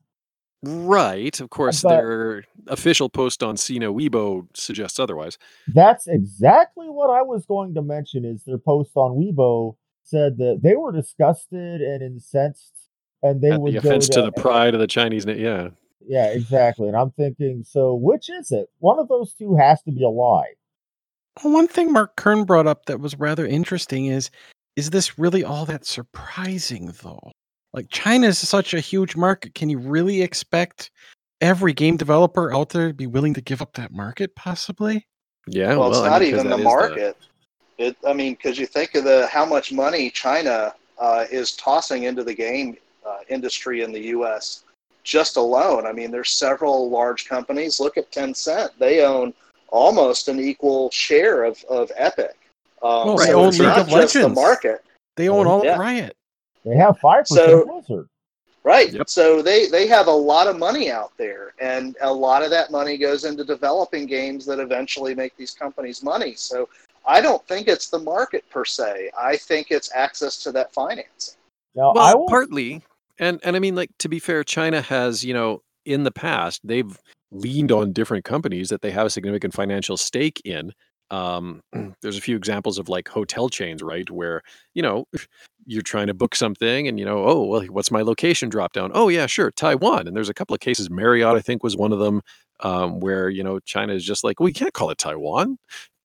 Right. Of course, But- their official post on Sina Weibo suggests otherwise. That's exactly what I was going to mention. Is their post on Weibo said that they were disgusted and incensed, and they At would the go offense to the pride of the Chinese. na- Yeah. Yeah, exactly. And I'm thinking, so which is it? One of those two has to be a lie. Well, One thing Mark Kern brought up that was rather interesting is is this really all that surprising though? Like China is such a huge market. Can you really expect every game developer out there to be willing to give up that market possibly? Yeah. well, it's I not even the is market. It, I mean, because you think of the how much money China uh, is tossing into the game uh, industry in the U.S. just alone. I mean, there's several large companies. Look at Tencent; they own almost an equal share of, of Epic. Um, Well, they own it's League of just the market. They own all Yeah. Riot. They have five percent So- of Blizzard. Right. Yep. So they, they have a lot of money out there, and a lot of that money goes into developing games that eventually make these companies money. So I don't think it's the market per se. I think it's access to that financing. Now, well, I will. partly, and and I mean, like to be fair, China has you know in the past they've leaned on different companies that they have a significant financial stake in. Um, [CLEARS THROAT] there's a few examples of like hotel chains, right, where you know [SNIFFS] you're trying to book something, and you know, oh well, what's my location drop down? Oh yeah, sure, Taiwan. And there's a couple of cases. Marriott, I think, was one of them, um, where you know China is just like, we can't call it Taiwan.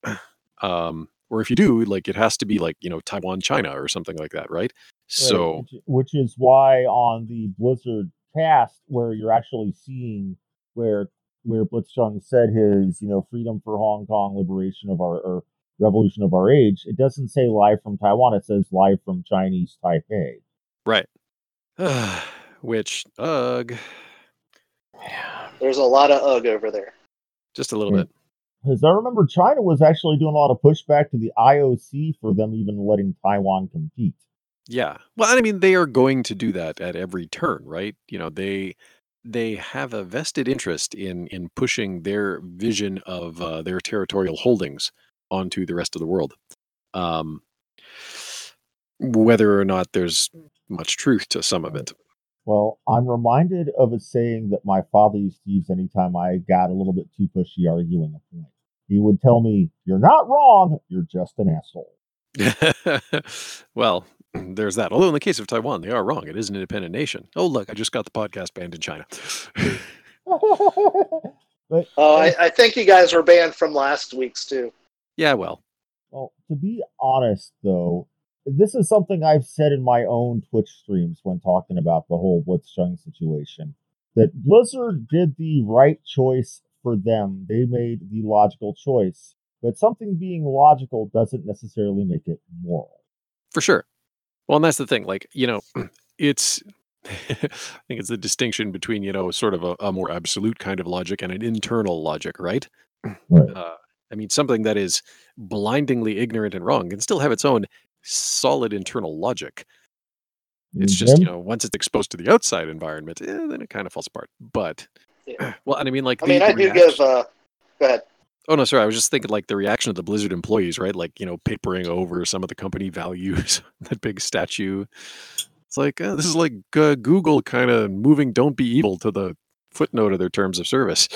[CLEARS THROAT] Um, or if you do, like it has to be like you know Taiwan, China, or something like that, right? So which, which is why on the Blizzard cast, where you're actually seeing where where Blitzchung said his, you know, freedom for Hong Kong, liberation of our, or Revolution of Our Age, it doesn't say live from Taiwan. It says live from Chinese Taipei. Right. [SIGHS] Which, ugh, There's a lot of ugh over there. just a little Hmm. bit. Because I remember China was actually doing a lot of pushback to the IOC for them even letting Taiwan compete. Yeah. Well, I mean, they are going to do that at every turn, right? You know, they they have a vested interest in in pushing their vision of uh, their territorial holdings onto the rest of the world. Um, whether or not there's much truth to some of it. Well, I'm reminded of a saying that my father used to use anytime I got a little bit too pushy arguing a point. He would tell me, You're not wrong, you're just an asshole. [LAUGHS] well, there's that. Although in the case of Taiwan, they are wrong. It is an independent nation. Oh, look, I just got the podcast banned in China. [LAUGHS] but Oh, I, I think you guys were banned from last week's too. yeah, well, Well, to be honest, though, this is something I've said in my own Twitch streams when talking about the whole Blitzchung situation. That Blizzard did the right choice for them. They made the logical choice. But something being logical doesn't necessarily make it moral. for sure. Well, and that's the thing. Like, you know, [CLEARS THROAT] it's [LAUGHS] I think it's the distinction between, you know, sort of a, a more absolute kind of logic and an internal logic, right? Right. Uh, I mean, something that is blindingly ignorant and wrong can still have its own solid internal logic. It's just, you know, once it's exposed to the outside environment, eh, then it kind of falls apart. But, Yeah. [CLEARS THROAT] well, and I mean, like, I the, mean, the I do reaction- give. Uh, go ahead. Oh no, sorry. I was just thinking like the reaction of the Blizzard employees, right? Like you know, papering over some of the company [LAUGHS] values, that big statue. It's like uh, this is like uh, Google kind of moving "Don't be evil" to the footnote of their terms of service.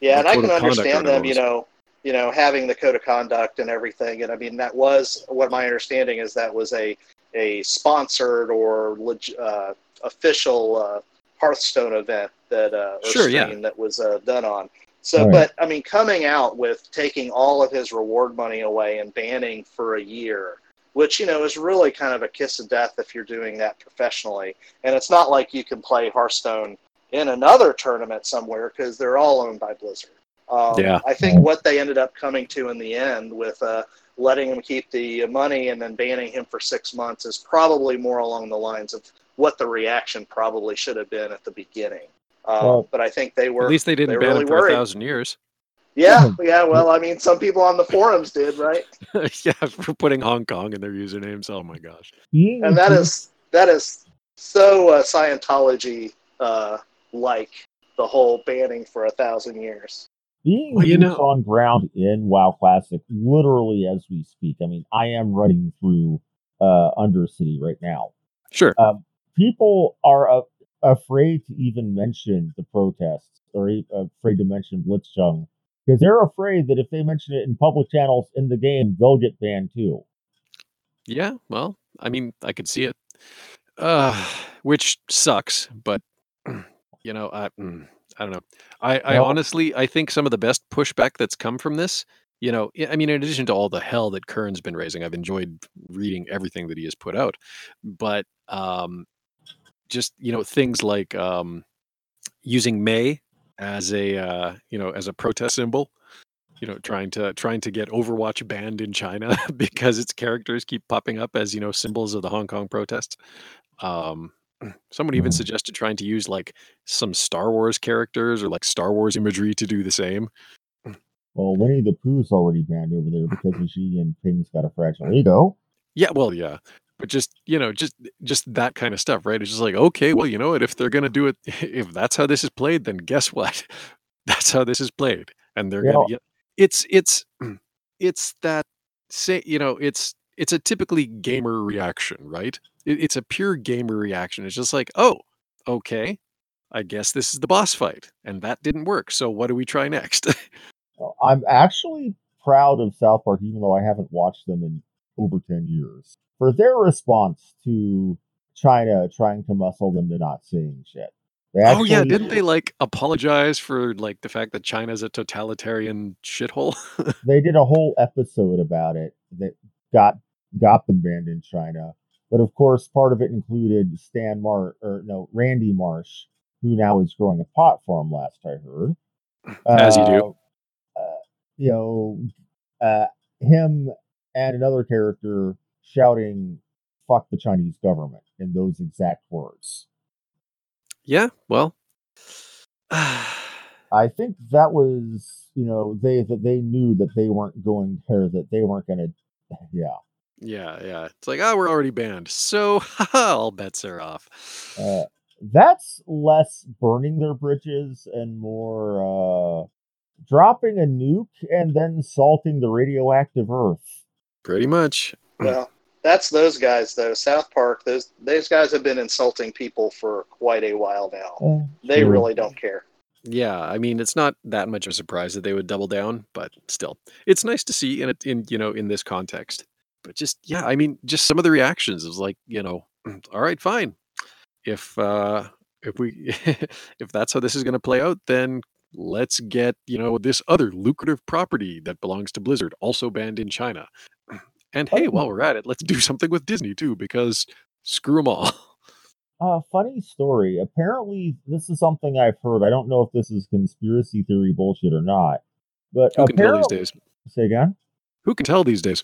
Yeah, and I can understand them. You know, you know, having the code of conduct and everything. And I mean, that was what my understanding is. That was a a sponsored or leg- uh, official uh, Hearthstone event that uh, Sure, yeah. that was uh, done on. So, Right. but I mean, coming out with taking all of his reward money away and banning for a year, which you know is really kind of a kiss of death if you're doing that professionally. And it's not like you can play Hearthstone in another tournament somewhere because they're all owned by Blizzard. Um, Yeah. I think what they ended up coming to in the end with uh, letting him keep the money and then banning him for six months is probably more along the lines of what the reaction probably should have been at the beginning. Um, Well, but I think they were At least they didn't they ban really him for worried. a thousand years. yeah, yeah. Well, I mean, some people on the forums did, right? [LAUGHS] yeah, for putting Hong Kong in their usernames. Oh my gosh. being And that accused- is that is so uh, Scientology uh, like the whole banning for a thousand years. being Well, you know- on ground in WoW Classic, literally as we speak. I mean, I am running through uh, Undercity right now. Sure. Um, people are uh, afraid to even mention the protests or e- afraid to mention Blitzchung because they're afraid that if they mention it in public channels in the game, they'll get banned too. Yeah. Well, I mean, I could see it. Uh, which sucks, but [CLEARS THROAT] you know, I mm, I don't know. I, I Well- honestly I think some of the best pushback that's come from this, you know, I mean, in addition to all the hell that Kern's been raising, I've enjoyed reading everything that he has put out. But um just, you know, things like um using Mei as a uh, you know, as a protest symbol. You know, trying to trying to get Overwatch banned in China [LAUGHS] because its characters keep popping up as you know symbols of the Hong Kong protests. Um, [CLEARS THROAT] someone even Mhm. suggested trying to use like some Star Wars characters or like Star Wars imagery to do the same. Well, Winnie the Pooh's already banned over there because she and Jinping's got a fragile ego. Yeah, well, yeah, but just you know, just just that kind of stuff, right? It's just like, okay, well, you know what? If they're gonna do it, [LAUGHS] if that's how this is played, then guess what? [LAUGHS] That's how this is played, and they're Yeah. gonna. Yeah, it's it's mm, it's that say you know it's it's a typically gamer reaction, right? It, it's a pure gamer reaction. It's just like, oh, okay, I guess this is the boss fight, and that didn't work. So what do we try next? [LAUGHS] I'm actually proud of South Park, even though I haven't watched them in over 10 years, for their response to China trying to muscle them to not saying shit. They oh yeah, didn't they like apologize for like the fact that China's a totalitarian shithole? [LAUGHS] They did a whole episode about it that got got them banned in China. But of course, part of it included Stan Mar or no Randy Marsh, who now is growing a pot farm. Last I heard, As you do. Uh, uh, you know, uh, him and another character shouting "fuck the Chinese government" in those exact words. Yeah, well, [SIGHS] I think that was, you know, they that they knew that they weren't going or that they weren't going to, yeah. yeah, yeah. It's like, oh, we're already banned, so [LAUGHS] all bets are off. Uh, that's less burning their bridges and more uh, dropping a nuke and then salting the radioactive earth. Pretty much. Well, that's those guys though. South Park, those those guys have been insulting people for quite a while now. Uh, They sure. really don't care. Yeah, I mean, it's not that much of a surprise that they would double down, but still, it's nice to see in it in you know in this context. But just yeah, I mean, just some of the reactions is like you know, [CLEARS THROAT] all right, fine. If uh if we [LAUGHS] if that's how this is going to play out, then let's get you know this other lucrative property that belongs to Blizzard also banned in China. [CLEARS THROAT] And hey, while we're at it, let's do something with Disney too, because screw them all. [LAUGHS] Uh, funny story. Apparently, this is something I've heard. I don't know if this is conspiracy theory bullshit or not. But Who can tell these days? Say again. Who can tell these days?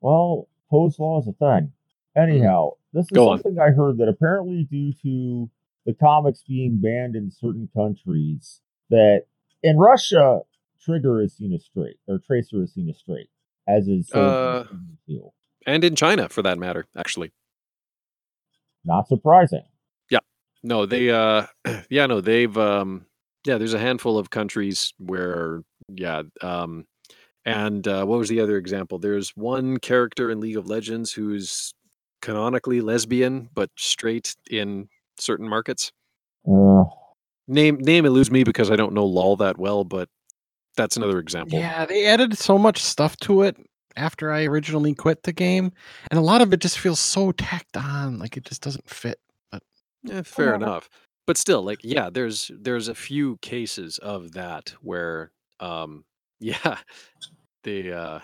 Well, Poe's law is a thing. Anyhow, this is Go on. something I heard that apparently due to the comics being banned in certain countries, that in Russia, Trigger is seen as straight, or Tracer is seen as straight, as is Uh. And in China, for that matter, actually. Not surprising. Yeah. No, they uh [CLEARS THROAT] yeah, no, they've um yeah, there's a handful of countries where yeah, um and uh what was the other example? There's one character in League of Legends who's canonically lesbian but straight in certain markets. Uh, Name name eludes me because I don't know LOL that well, but that's another example. Yeah, they added so much stuff to it after I originally quit the game, and a lot of it just feels so tacked on, like it just doesn't fit. Yeah, fair Yeah. enough. But still, like, yeah, there's there's a few cases of that where, um, [LAUGHS] yeah, the uh,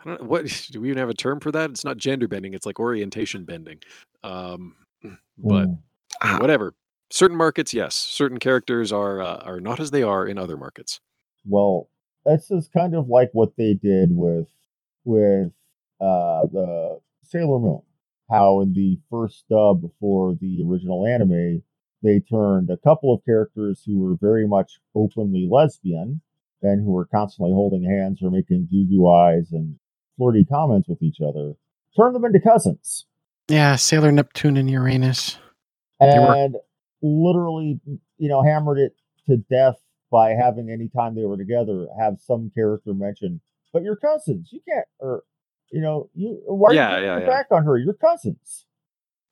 I don't know what [LAUGHS] do we even have a term for that? It's not gender bending; it's like orientation bending. Um, [CLEARS THROAT] but mm. Ah. whatever. Certain markets, yes. Certain characters are uh, are not as they are in other markets. well, this is kind of like what they did with with uh, the Sailor Moon. How in the first dub for the original anime, they turned a couple of characters who were very much openly lesbian and who were constantly holding hands or making goo goo eyes and flirty comments with each other, turned them into cousins. Yeah, Sailor Neptune and Uranus. They were- and literally, you know, hammered it to death by having any time they were together have some character mention, but you're cousins. You can't, or you know, you why are Yeah, you turning yeah, yeah. back on her? You're cousins.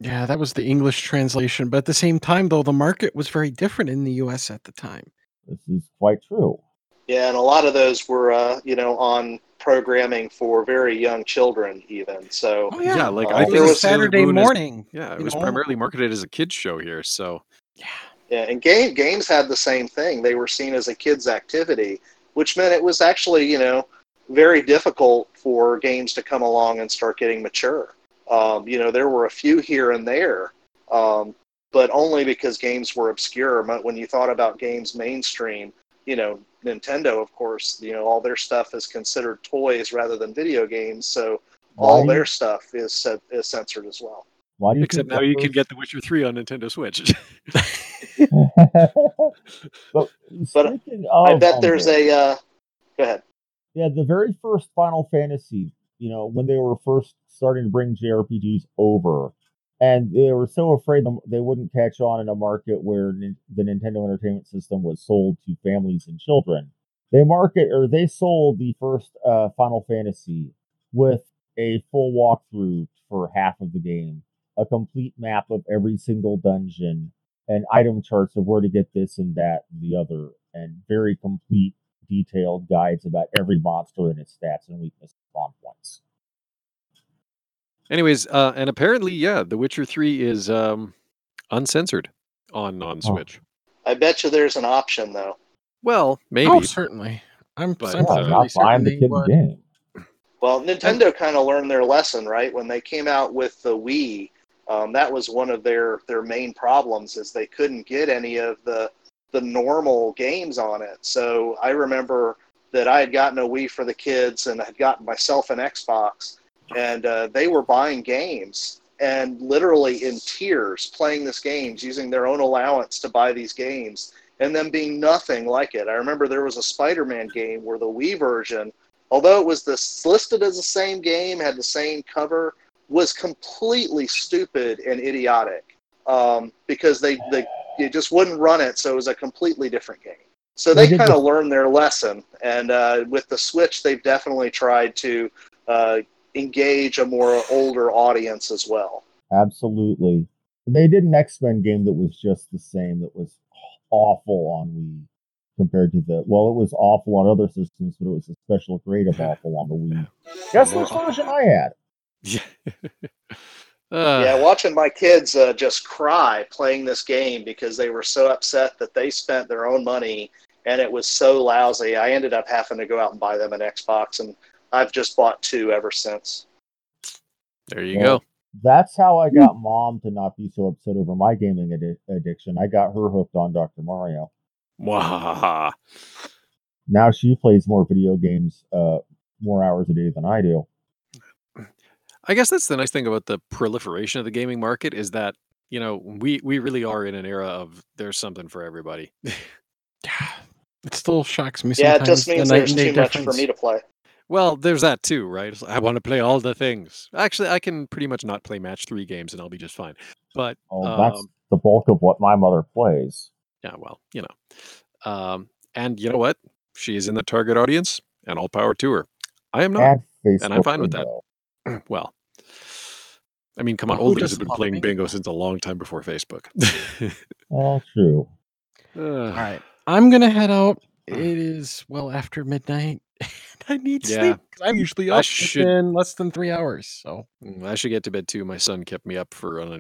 Yeah, that was the English translation. But at the same time, though, the market was very different in the US at the time. This is quite true. Yeah, and a lot of those were, uh, you know, on programming for very young children, even. So Oh, Yeah, yeah. like Uh, I think it was Saturday Moon is- morning. yeah, it was know? primarily marketed as a kids show here. So Yeah. Yeah, and game games had the same thing. They were seen as a kids' activity, which meant it was actually, you know, very difficult for games to come along and start getting mature. Um, you know, there were a few here and there, um, but only because games were obscure. But When you thought about games mainstream, you know, Nintendo, of course, you know, all their stuff is considered toys rather than video games, so Why all their stuff is is censored as well. Why do you except now the you can get The Witcher 3 on Nintendo Switch. [LAUGHS] but speaking of, I bet there's a. Uh, go ahead. Yeah, the very first Final Fantasy, you know, when they were first starting to bring JRPGs over, and they were so afraid they wouldn't catch on in a market where the Nintendo Entertainment System was sold to families and children. They market or they sold the first uh, Final Fantasy with a full walkthrough for half of the game, a complete map of every single dungeon, and item charts of where to get this and that and the other, and very complete detailed guides about every monster and its stats and weaknesses spawn points. Anyways, uh, and apparently, yeah, The Witcher 3 is um, uncensored on on Oh. Switch. I bet you there's an option though. Well, maybe. Oh, certainly. I'm, But, I'm uh, Yeah, not buying the certain kid would. game. Well, Nintendo kind of learned their lesson, right? When they came out with the Wii, um, that was one of their their main problems is they couldn't get any of the the normal games on it. So I remember that I had gotten a Wii for the kids and I had gotten myself an Xbox, and uh, they were buying games and literally in tears playing this games using their own allowance to buy these games and them being nothing like it. I remember there was a Spider-Man game where the Wii version, although it was this listed as the same game, had the same cover, was completely stupid and idiotic um, because they they you just wouldn't run it, so it was a completely different game. So they, They did kind the- of learned their lesson, and uh, with the Switch, they've definitely tried to uh, engage a more older audience as well. Absolutely. They did an X Men game that was just the same. That was awful on Wii compared to the. Well, it was awful on other systems, but it was a special grade of [LAUGHS] awful on the Wii. Guess which version I had? Yeah. [LAUGHS] yeah, watching my kids uh, just cry playing this game because they were so upset that they spent their own money and it was so lousy. I ended up having to go out and buy them an Xbox, and I've just bought two ever since. There you Well, go. That's how I got mom to not be so upset over my gaming addi- addiction. I got her hooked on Dr. Mario. Wahaha. Now she plays more video games, uh, more hours a day than I do. I guess that's the nice thing about the proliferation of the gaming market is that you know we we really are in an era of there's something for everybody. It still shocks me. Yeah, it just means night there's and day too much for me to play. well, there's that too, right? I want to play all the things. Actually, I can pretty much not play match three games and I'll be just fine. But Oh, that's um, the bulk of what my mother plays. yeah, well, you know, um, and you know what? She is in the target audience, and all power to her. I am not. And Facebook. I'm fine with that. bingo. [CLEARS THROAT] well, I mean, come on, Well, who old ladies doesn't have been playing bingo? bingo since a long time before Facebook. [LAUGHS] All true. Ugh. All right, I'm gonna head out. It is well after midnight. [LAUGHS] I need Yeah. sleep. 'cause I'm usually I up should- in less than three hours. So Mm, I should get to bed too. My son kept me up for uh,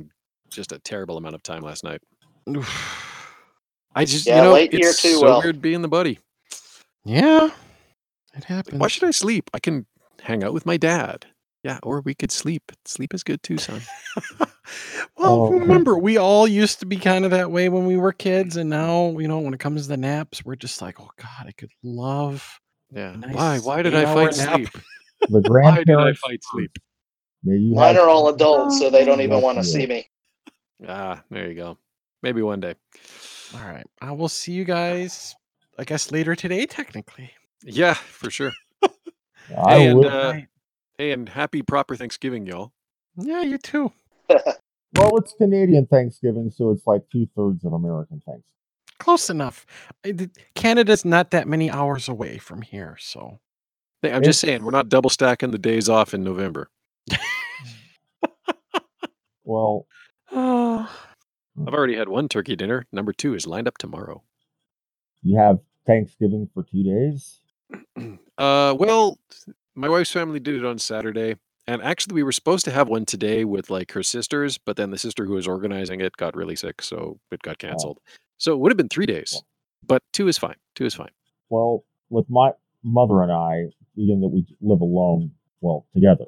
just a terrible amount of time last night. [SIGHS] I just, Yeah, you know, late here it's too, so Will. weird being the buddy. yeah, it happens. Why should I sleep? I can hang out with my dad. Yeah, or we could sleep. Sleep is good too, son. [LAUGHS] well, Oh, remember, we all used to be kind of that way when we were kids, and now, you know, when it comes to the naps, we're just like, oh God, I could love. Yeah. Nice Why? Why did I fight sleep? [LAUGHS] The Why did I fight sleep? Mine are all adults, so they don't even want to see me. Ah, there you go. Maybe one day. All right, I will see you guys. I guess later today, technically. Yeah, for sure. I and, will. uh, Right. Hey, and happy proper Thanksgiving, y'all. Yeah, you too. [LAUGHS] well, it's Canadian Thanksgiving, so it's like two thirds of American Thanksgiving. Close enough. Canada's not that many hours away from here, so Hey, I'm just saying, we're not double stacking the days off in November. [LAUGHS] Well, [SIGHS] I've already had one turkey dinner. Number two is lined up tomorrow. you have Thanksgiving for two days. [CLEARS THROAT] Uh, well, my wife's family did it on Saturday, and actually, we were supposed to have one today with like her sisters, but then the sister who was organizing it got really sick, so it got canceled. So it would have been three days, but two is fine. Two is fine. Well, with my mother and I, being that we live alone, well, together,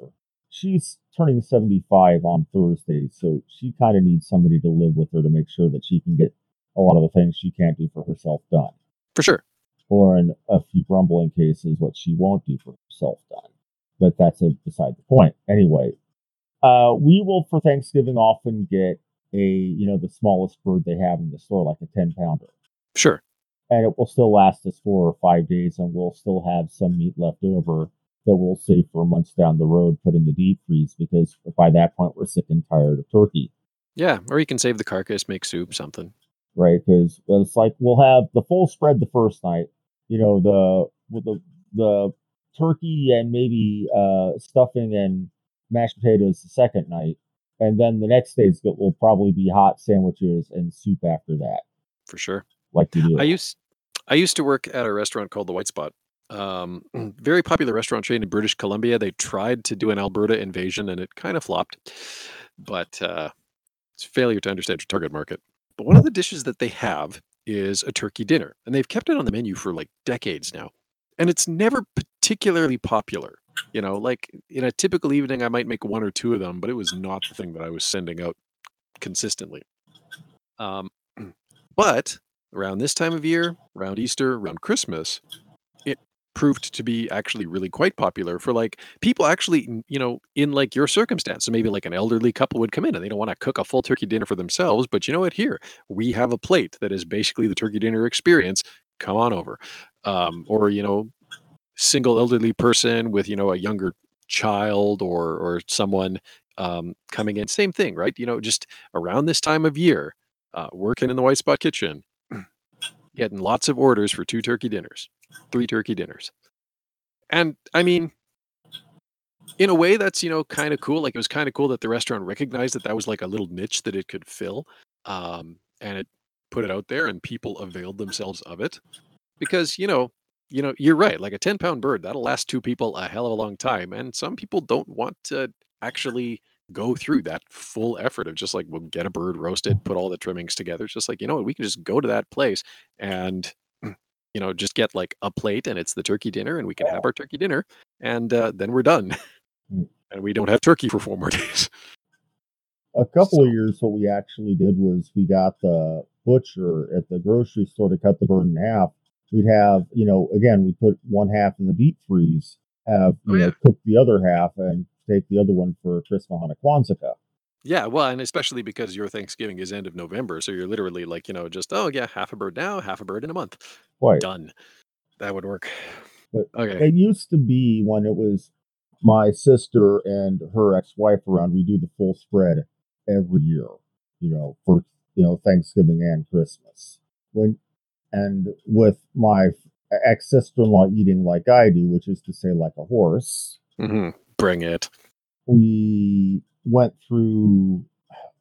she's turning 75 on Thursday, so she kind of needs somebody to live with her to make sure that she can get a lot of the things she can't do for herself done. For sure. Or in a few grumbling cases, what she won't do for herself done. But that's a, beside the point. Anyway, uh, we will for Thanksgiving often get a, you know, the smallest bird they have in the store, like a 10 pounder Sure. and it will still last us four or five days, and we'll still have some meat left over that we'll save for months down the road, put in the deep freeze, because by that point we're sick and tired of turkey, Yeah. Or you can save the carcass, make soup, something. right? Because it's like we'll have the full spread the first night, you know, the with the the turkey and maybe uh, stuffing and mashed potatoes the second night, and then the next day's will probably be hot sandwiches and soup after that, For sure. like you do. I used I used to work at a restaurant called the White Spot. Um, [CLEARS THROAT] very popular restaurant chain in British Columbia. They tried to do an Alberta invasion and it kind of flopped, but uh, it's failure to understand your target market. But one of the dishes that they have is a turkey dinner, and they've kept it on the menu for like decades now, and it's never particularly popular. You know, like in a typical evening, I might make one or two of them, but it was not the thing that I was sending out consistently. Um, [CLEARS THROAT] but around this time of year, around Easter, around Christmas, proved to be actually really quite popular for like people actually you know in like your circumstance. So maybe like an elderly couple would come in and they don't want to cook a full turkey dinner for themselves but you know what? Here we have a plate that is basically the turkey dinner experience. Come on over. Um, or you know single elderly person with you know a younger child or or someone um, coming in. Same thing right? You know just around this time of year uh, working in the white spot kitchen getting lots of orders for two turkey dinners three turkey dinners. And i mean in a way that's you know kind of cool like it was kind of cool that the restaurant recognized that that was like a little niche that it could fill um, and it put it out there and people availed themselves of it. Because you know you know you're right like a 10 pound bird that'll last two people a hell of a long time and some people don't want to actually go through that full effort of just like we'll get a bird roasted put all the trimmings together it's just like you know what we can just go to that place and you know just get like a plate and it's the turkey dinner and we can have our turkey dinner and uh, then we're done Mm. [LAUGHS] and we don't have turkey for four more [LAUGHS] days A couple of years, what we actually did was we got the butcher at the grocery store to cut the bird in half. We'd have, you know, again, we put one half in the deep freeze, have, you Oh, know, yeah. cook the other half and take the other one for Christmas on a Kwanzaa. Yeah, well, and especially because your Thanksgiving is end of November, so you're literally like, you know, just oh yeah, half a bird now, half a bird in a month. Quite. Done. That would work. But Okay. It used to be when it was my sister and her ex-wife around, we do the full spread every year, you know, for you know Thanksgiving and Christmas. When and with my ex sister-in-law eating like I do, which is to say like a horse, hmm Bring it. we went through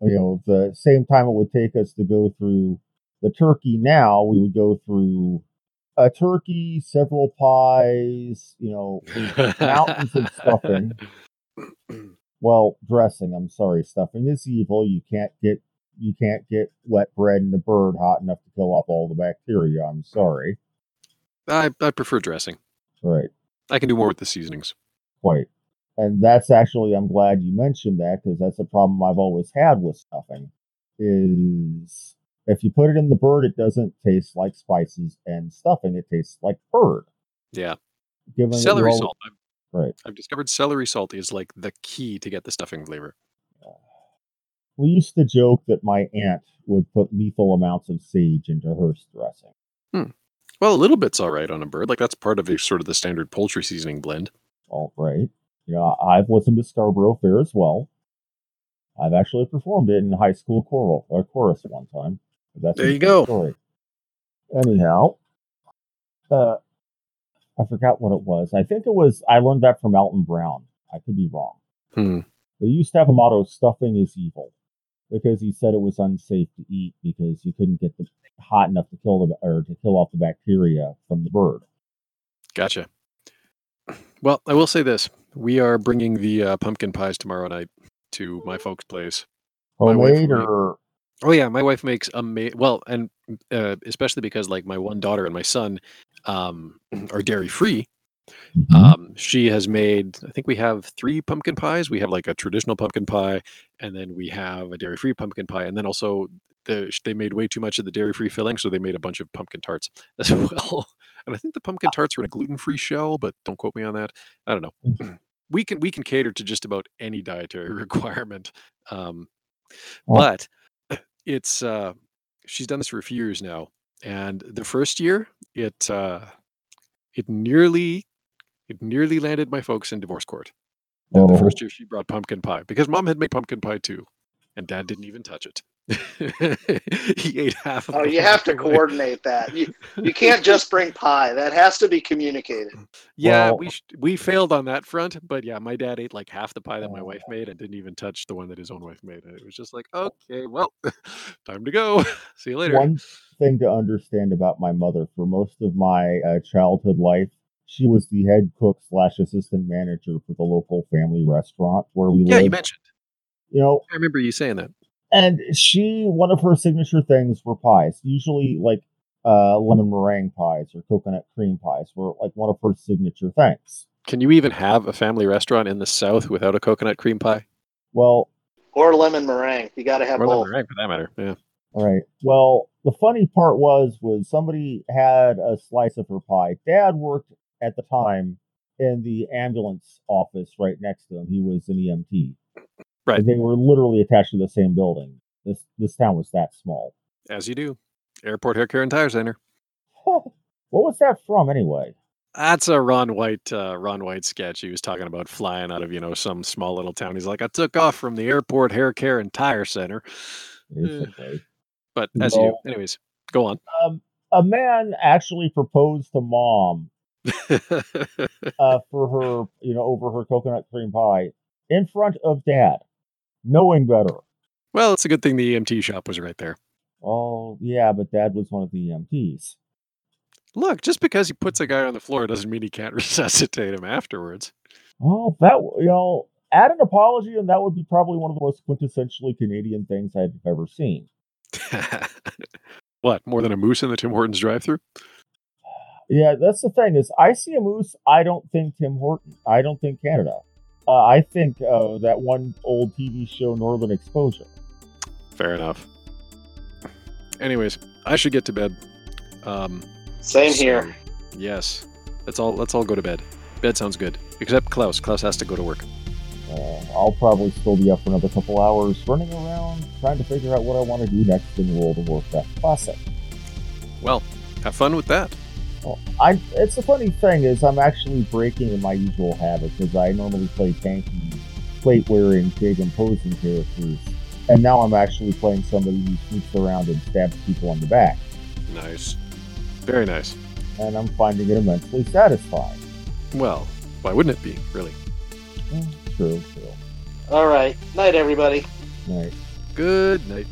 you know the same time it would take us to go through the turkey now we would go through a turkey several pies you know mountains of stuffing. [LAUGHS] Well dressing i'm sorry stuffing is evil. You can't get you can't get wet bread in a bird hot enough to kill off all the bacteria i'm sorry. I I prefer dressing. right. I can do more with the seasonings. quite and that's actually i'm glad you mentioned that because that's a problem i've always had with stuffing is if you put it in the bird it doesn't taste like spices and stuffing it tastes like bird Yeah. given Celery al- salt. Right I've discovered celery salt is like the key to get the stuffing flavor. we used to joke that my aunt would put lethal amounts of sage into her dressing hmm. Well, a little bit's all right on a bird. Like that's part of a sort of the standard poultry seasoning blend. all right you know i've listened to scarborough fair as well i've actually performed it in high school choral or chorus one time that's There you go. story. anyhow uh i forgot what it was i think it was i learned that from alton brown i could be wrong Hmm. but he used to have a motto stuffing is evil because he said it was unsafe to eat because you couldn't get the hot enough to kill the or to kill off the bacteria from the bird Gotcha. Well, I will say this: we are bringing the uh, pumpkin pies tomorrow night to my folks' place. Homemade made- or Oh yeah, my wife makes amazing. Well, and uh, especially because like my one daughter and my son um, are dairy free. Um, she has made. I think we have three pumpkin pies. We have like a traditional pumpkin pie, and then we have a dairy free pumpkin pie, and then also the, they made way too much of the dairy free filling, so they made a bunch of pumpkin tarts [LAUGHS] as well. And I think the pumpkin tarts were in a gluten free shell, but don't quote me on that. I don't know. we can we can cater to just about any dietary [LAUGHS] requirement. Um, but [CLEARS THROAT] it's uh she's done this for a few years now and the first year it uh it nearly it nearly landed my folks in divorce court Oh. the first year she brought pumpkin pie because mom had made pumpkin pie too and dad didn't even touch it [LAUGHS] he ate half of it. Oh, you have to whole coordinate that. You you can't just bring pie. That has to be communicated. yeah Well- we sh- we failed on that front but yeah my dad ate like half the pie that my Oh. wife made and didn't even touch the one that his own wife made and it was just like okay well [LAUGHS] time to go [LAUGHS] see you later One thing to understand about my mother for most of my uh, childhood life, she was the head cook slash assistant manager for the local family restaurant where we lived. yeah you mentioned You know, i remember you saying that and she one of her signature things were pies, usually like uh, lemon meringue pies or coconut cream pies were like one of her signature things. Can you even have a family restaurant in the South without a coconut cream pie? Well, Or lemon meringue. You got to have Or both. lemon meringue, for that matter. Yeah. All right. Well, the funny part was was somebody had a slice of her pie. Dad worked at the time in the ambulance office right next to him. He was an EMT. Right. They were literally attached to the same building. This this town was that small. As you do. Airport Hair Care and Tire Center. [LAUGHS] what was that from anyway? That's a Ron White uh, Ron White sketch. He was talking about flying out of you know some small little town. He's like, I took off from the airport hair care and tire center. [SIGHS] But as you do, anyways, go on. Um, a man actually proposed to mom [LAUGHS] uh, for her, you know, over her coconut cream pie in front of dad, knowing better. well, it's a good thing the EMT shop was right there. Oh, yeah, but dad was one of the EMTs. Look, just because he puts a guy on the floor doesn't mean he can't [LAUGHS] resuscitate him afterwards. Oh, that, you know, add an apology, and that would be probably one of the most quintessentially Canadian things I've ever seen. [LAUGHS] what, more than a moose in the Tim Hortons drive through? Yeah, that's the thing is, I see a moose. I don't think Tim Horton. I don't think Canada. Uh, I think uh, that one old TV show, Northern Exposure. Fair enough. Anyways, I should get to bed. Um, Same so, here. Yes. Let's all let's all go to bed. Bed sounds good. Except Klaus. Klaus has to go to work. Uh, I'll probably still be up for another couple hours, running around trying to figure out what I want to do next in World of Warcraft Classic. Well, have fun with that. Well, I it's a funny thing is I'm actually breaking my usual habit because I normally play tanky, plate wearing, big imposing characters, and now I'm actually playing somebody who sneaks around and stabs people on the back, Nice. Very nice. and I'm finding it immensely satisfying. Well, why wouldn't it be, really? Mm, True, true. All right. Night, everybody. Night. Good night.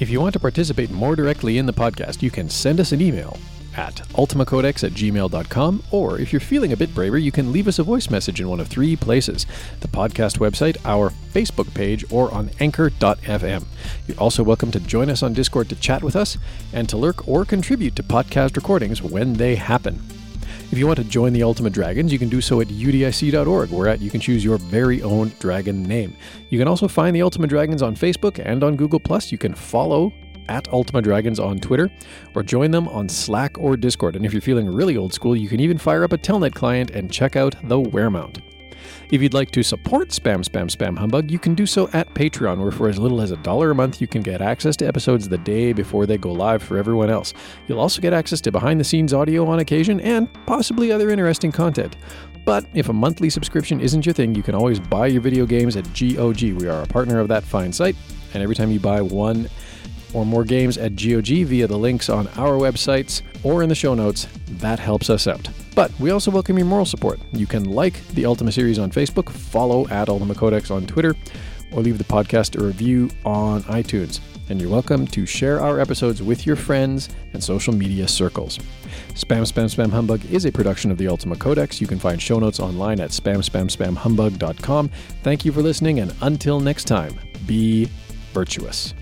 If you want to participate more directly in the podcast, you can send us an email at ultimacodex at gmail.com, or if you're feeling a bit braver, you can leave us a voice message in one of three places the podcast website, our Facebook page, or on anchor.fm. You're also welcome to join us on Discord to chat with us and to lurk or contribute to podcast recordings when they happen. If you want to join the Ultima Dragons, you can do so at udic.org, where at you can choose your very own dragon name. You can also find the Ultima Dragons on Facebook and on Google. You can follow at Ultima Dragons on Twitter or join them on Slack or Discord. And if you're feeling really old school, you can even fire up a Telnet client and check out the Wearmount. If you'd like to support Spam Spam Spam Humbug, you can do so at Patreon, where for as little as a dollar a month, you can get access to episodes the day before they go live for everyone else. You'll also get access to behind the scenes audio on occasion and possibly other interesting content. But if a monthly subscription isn't your thing, you can always buy your video games at GOG. We are a partner of that fine site, and every time you buy one or more games at GOG via the links on our websites or in the show notes, that helps us out. But we also welcome your moral support. You can like the Ultima series on Facebook, follow at Ultima Codex on Twitter, or leave the podcast a review on iTunes. And you're welcome to share our episodes with your friends and social media circles. Spam Spam Spam Humbug is a production of the Ultima Codex. You can find show notes online at spamspamspamhumbug.com. Thank you for listening, and until next time, be virtuous.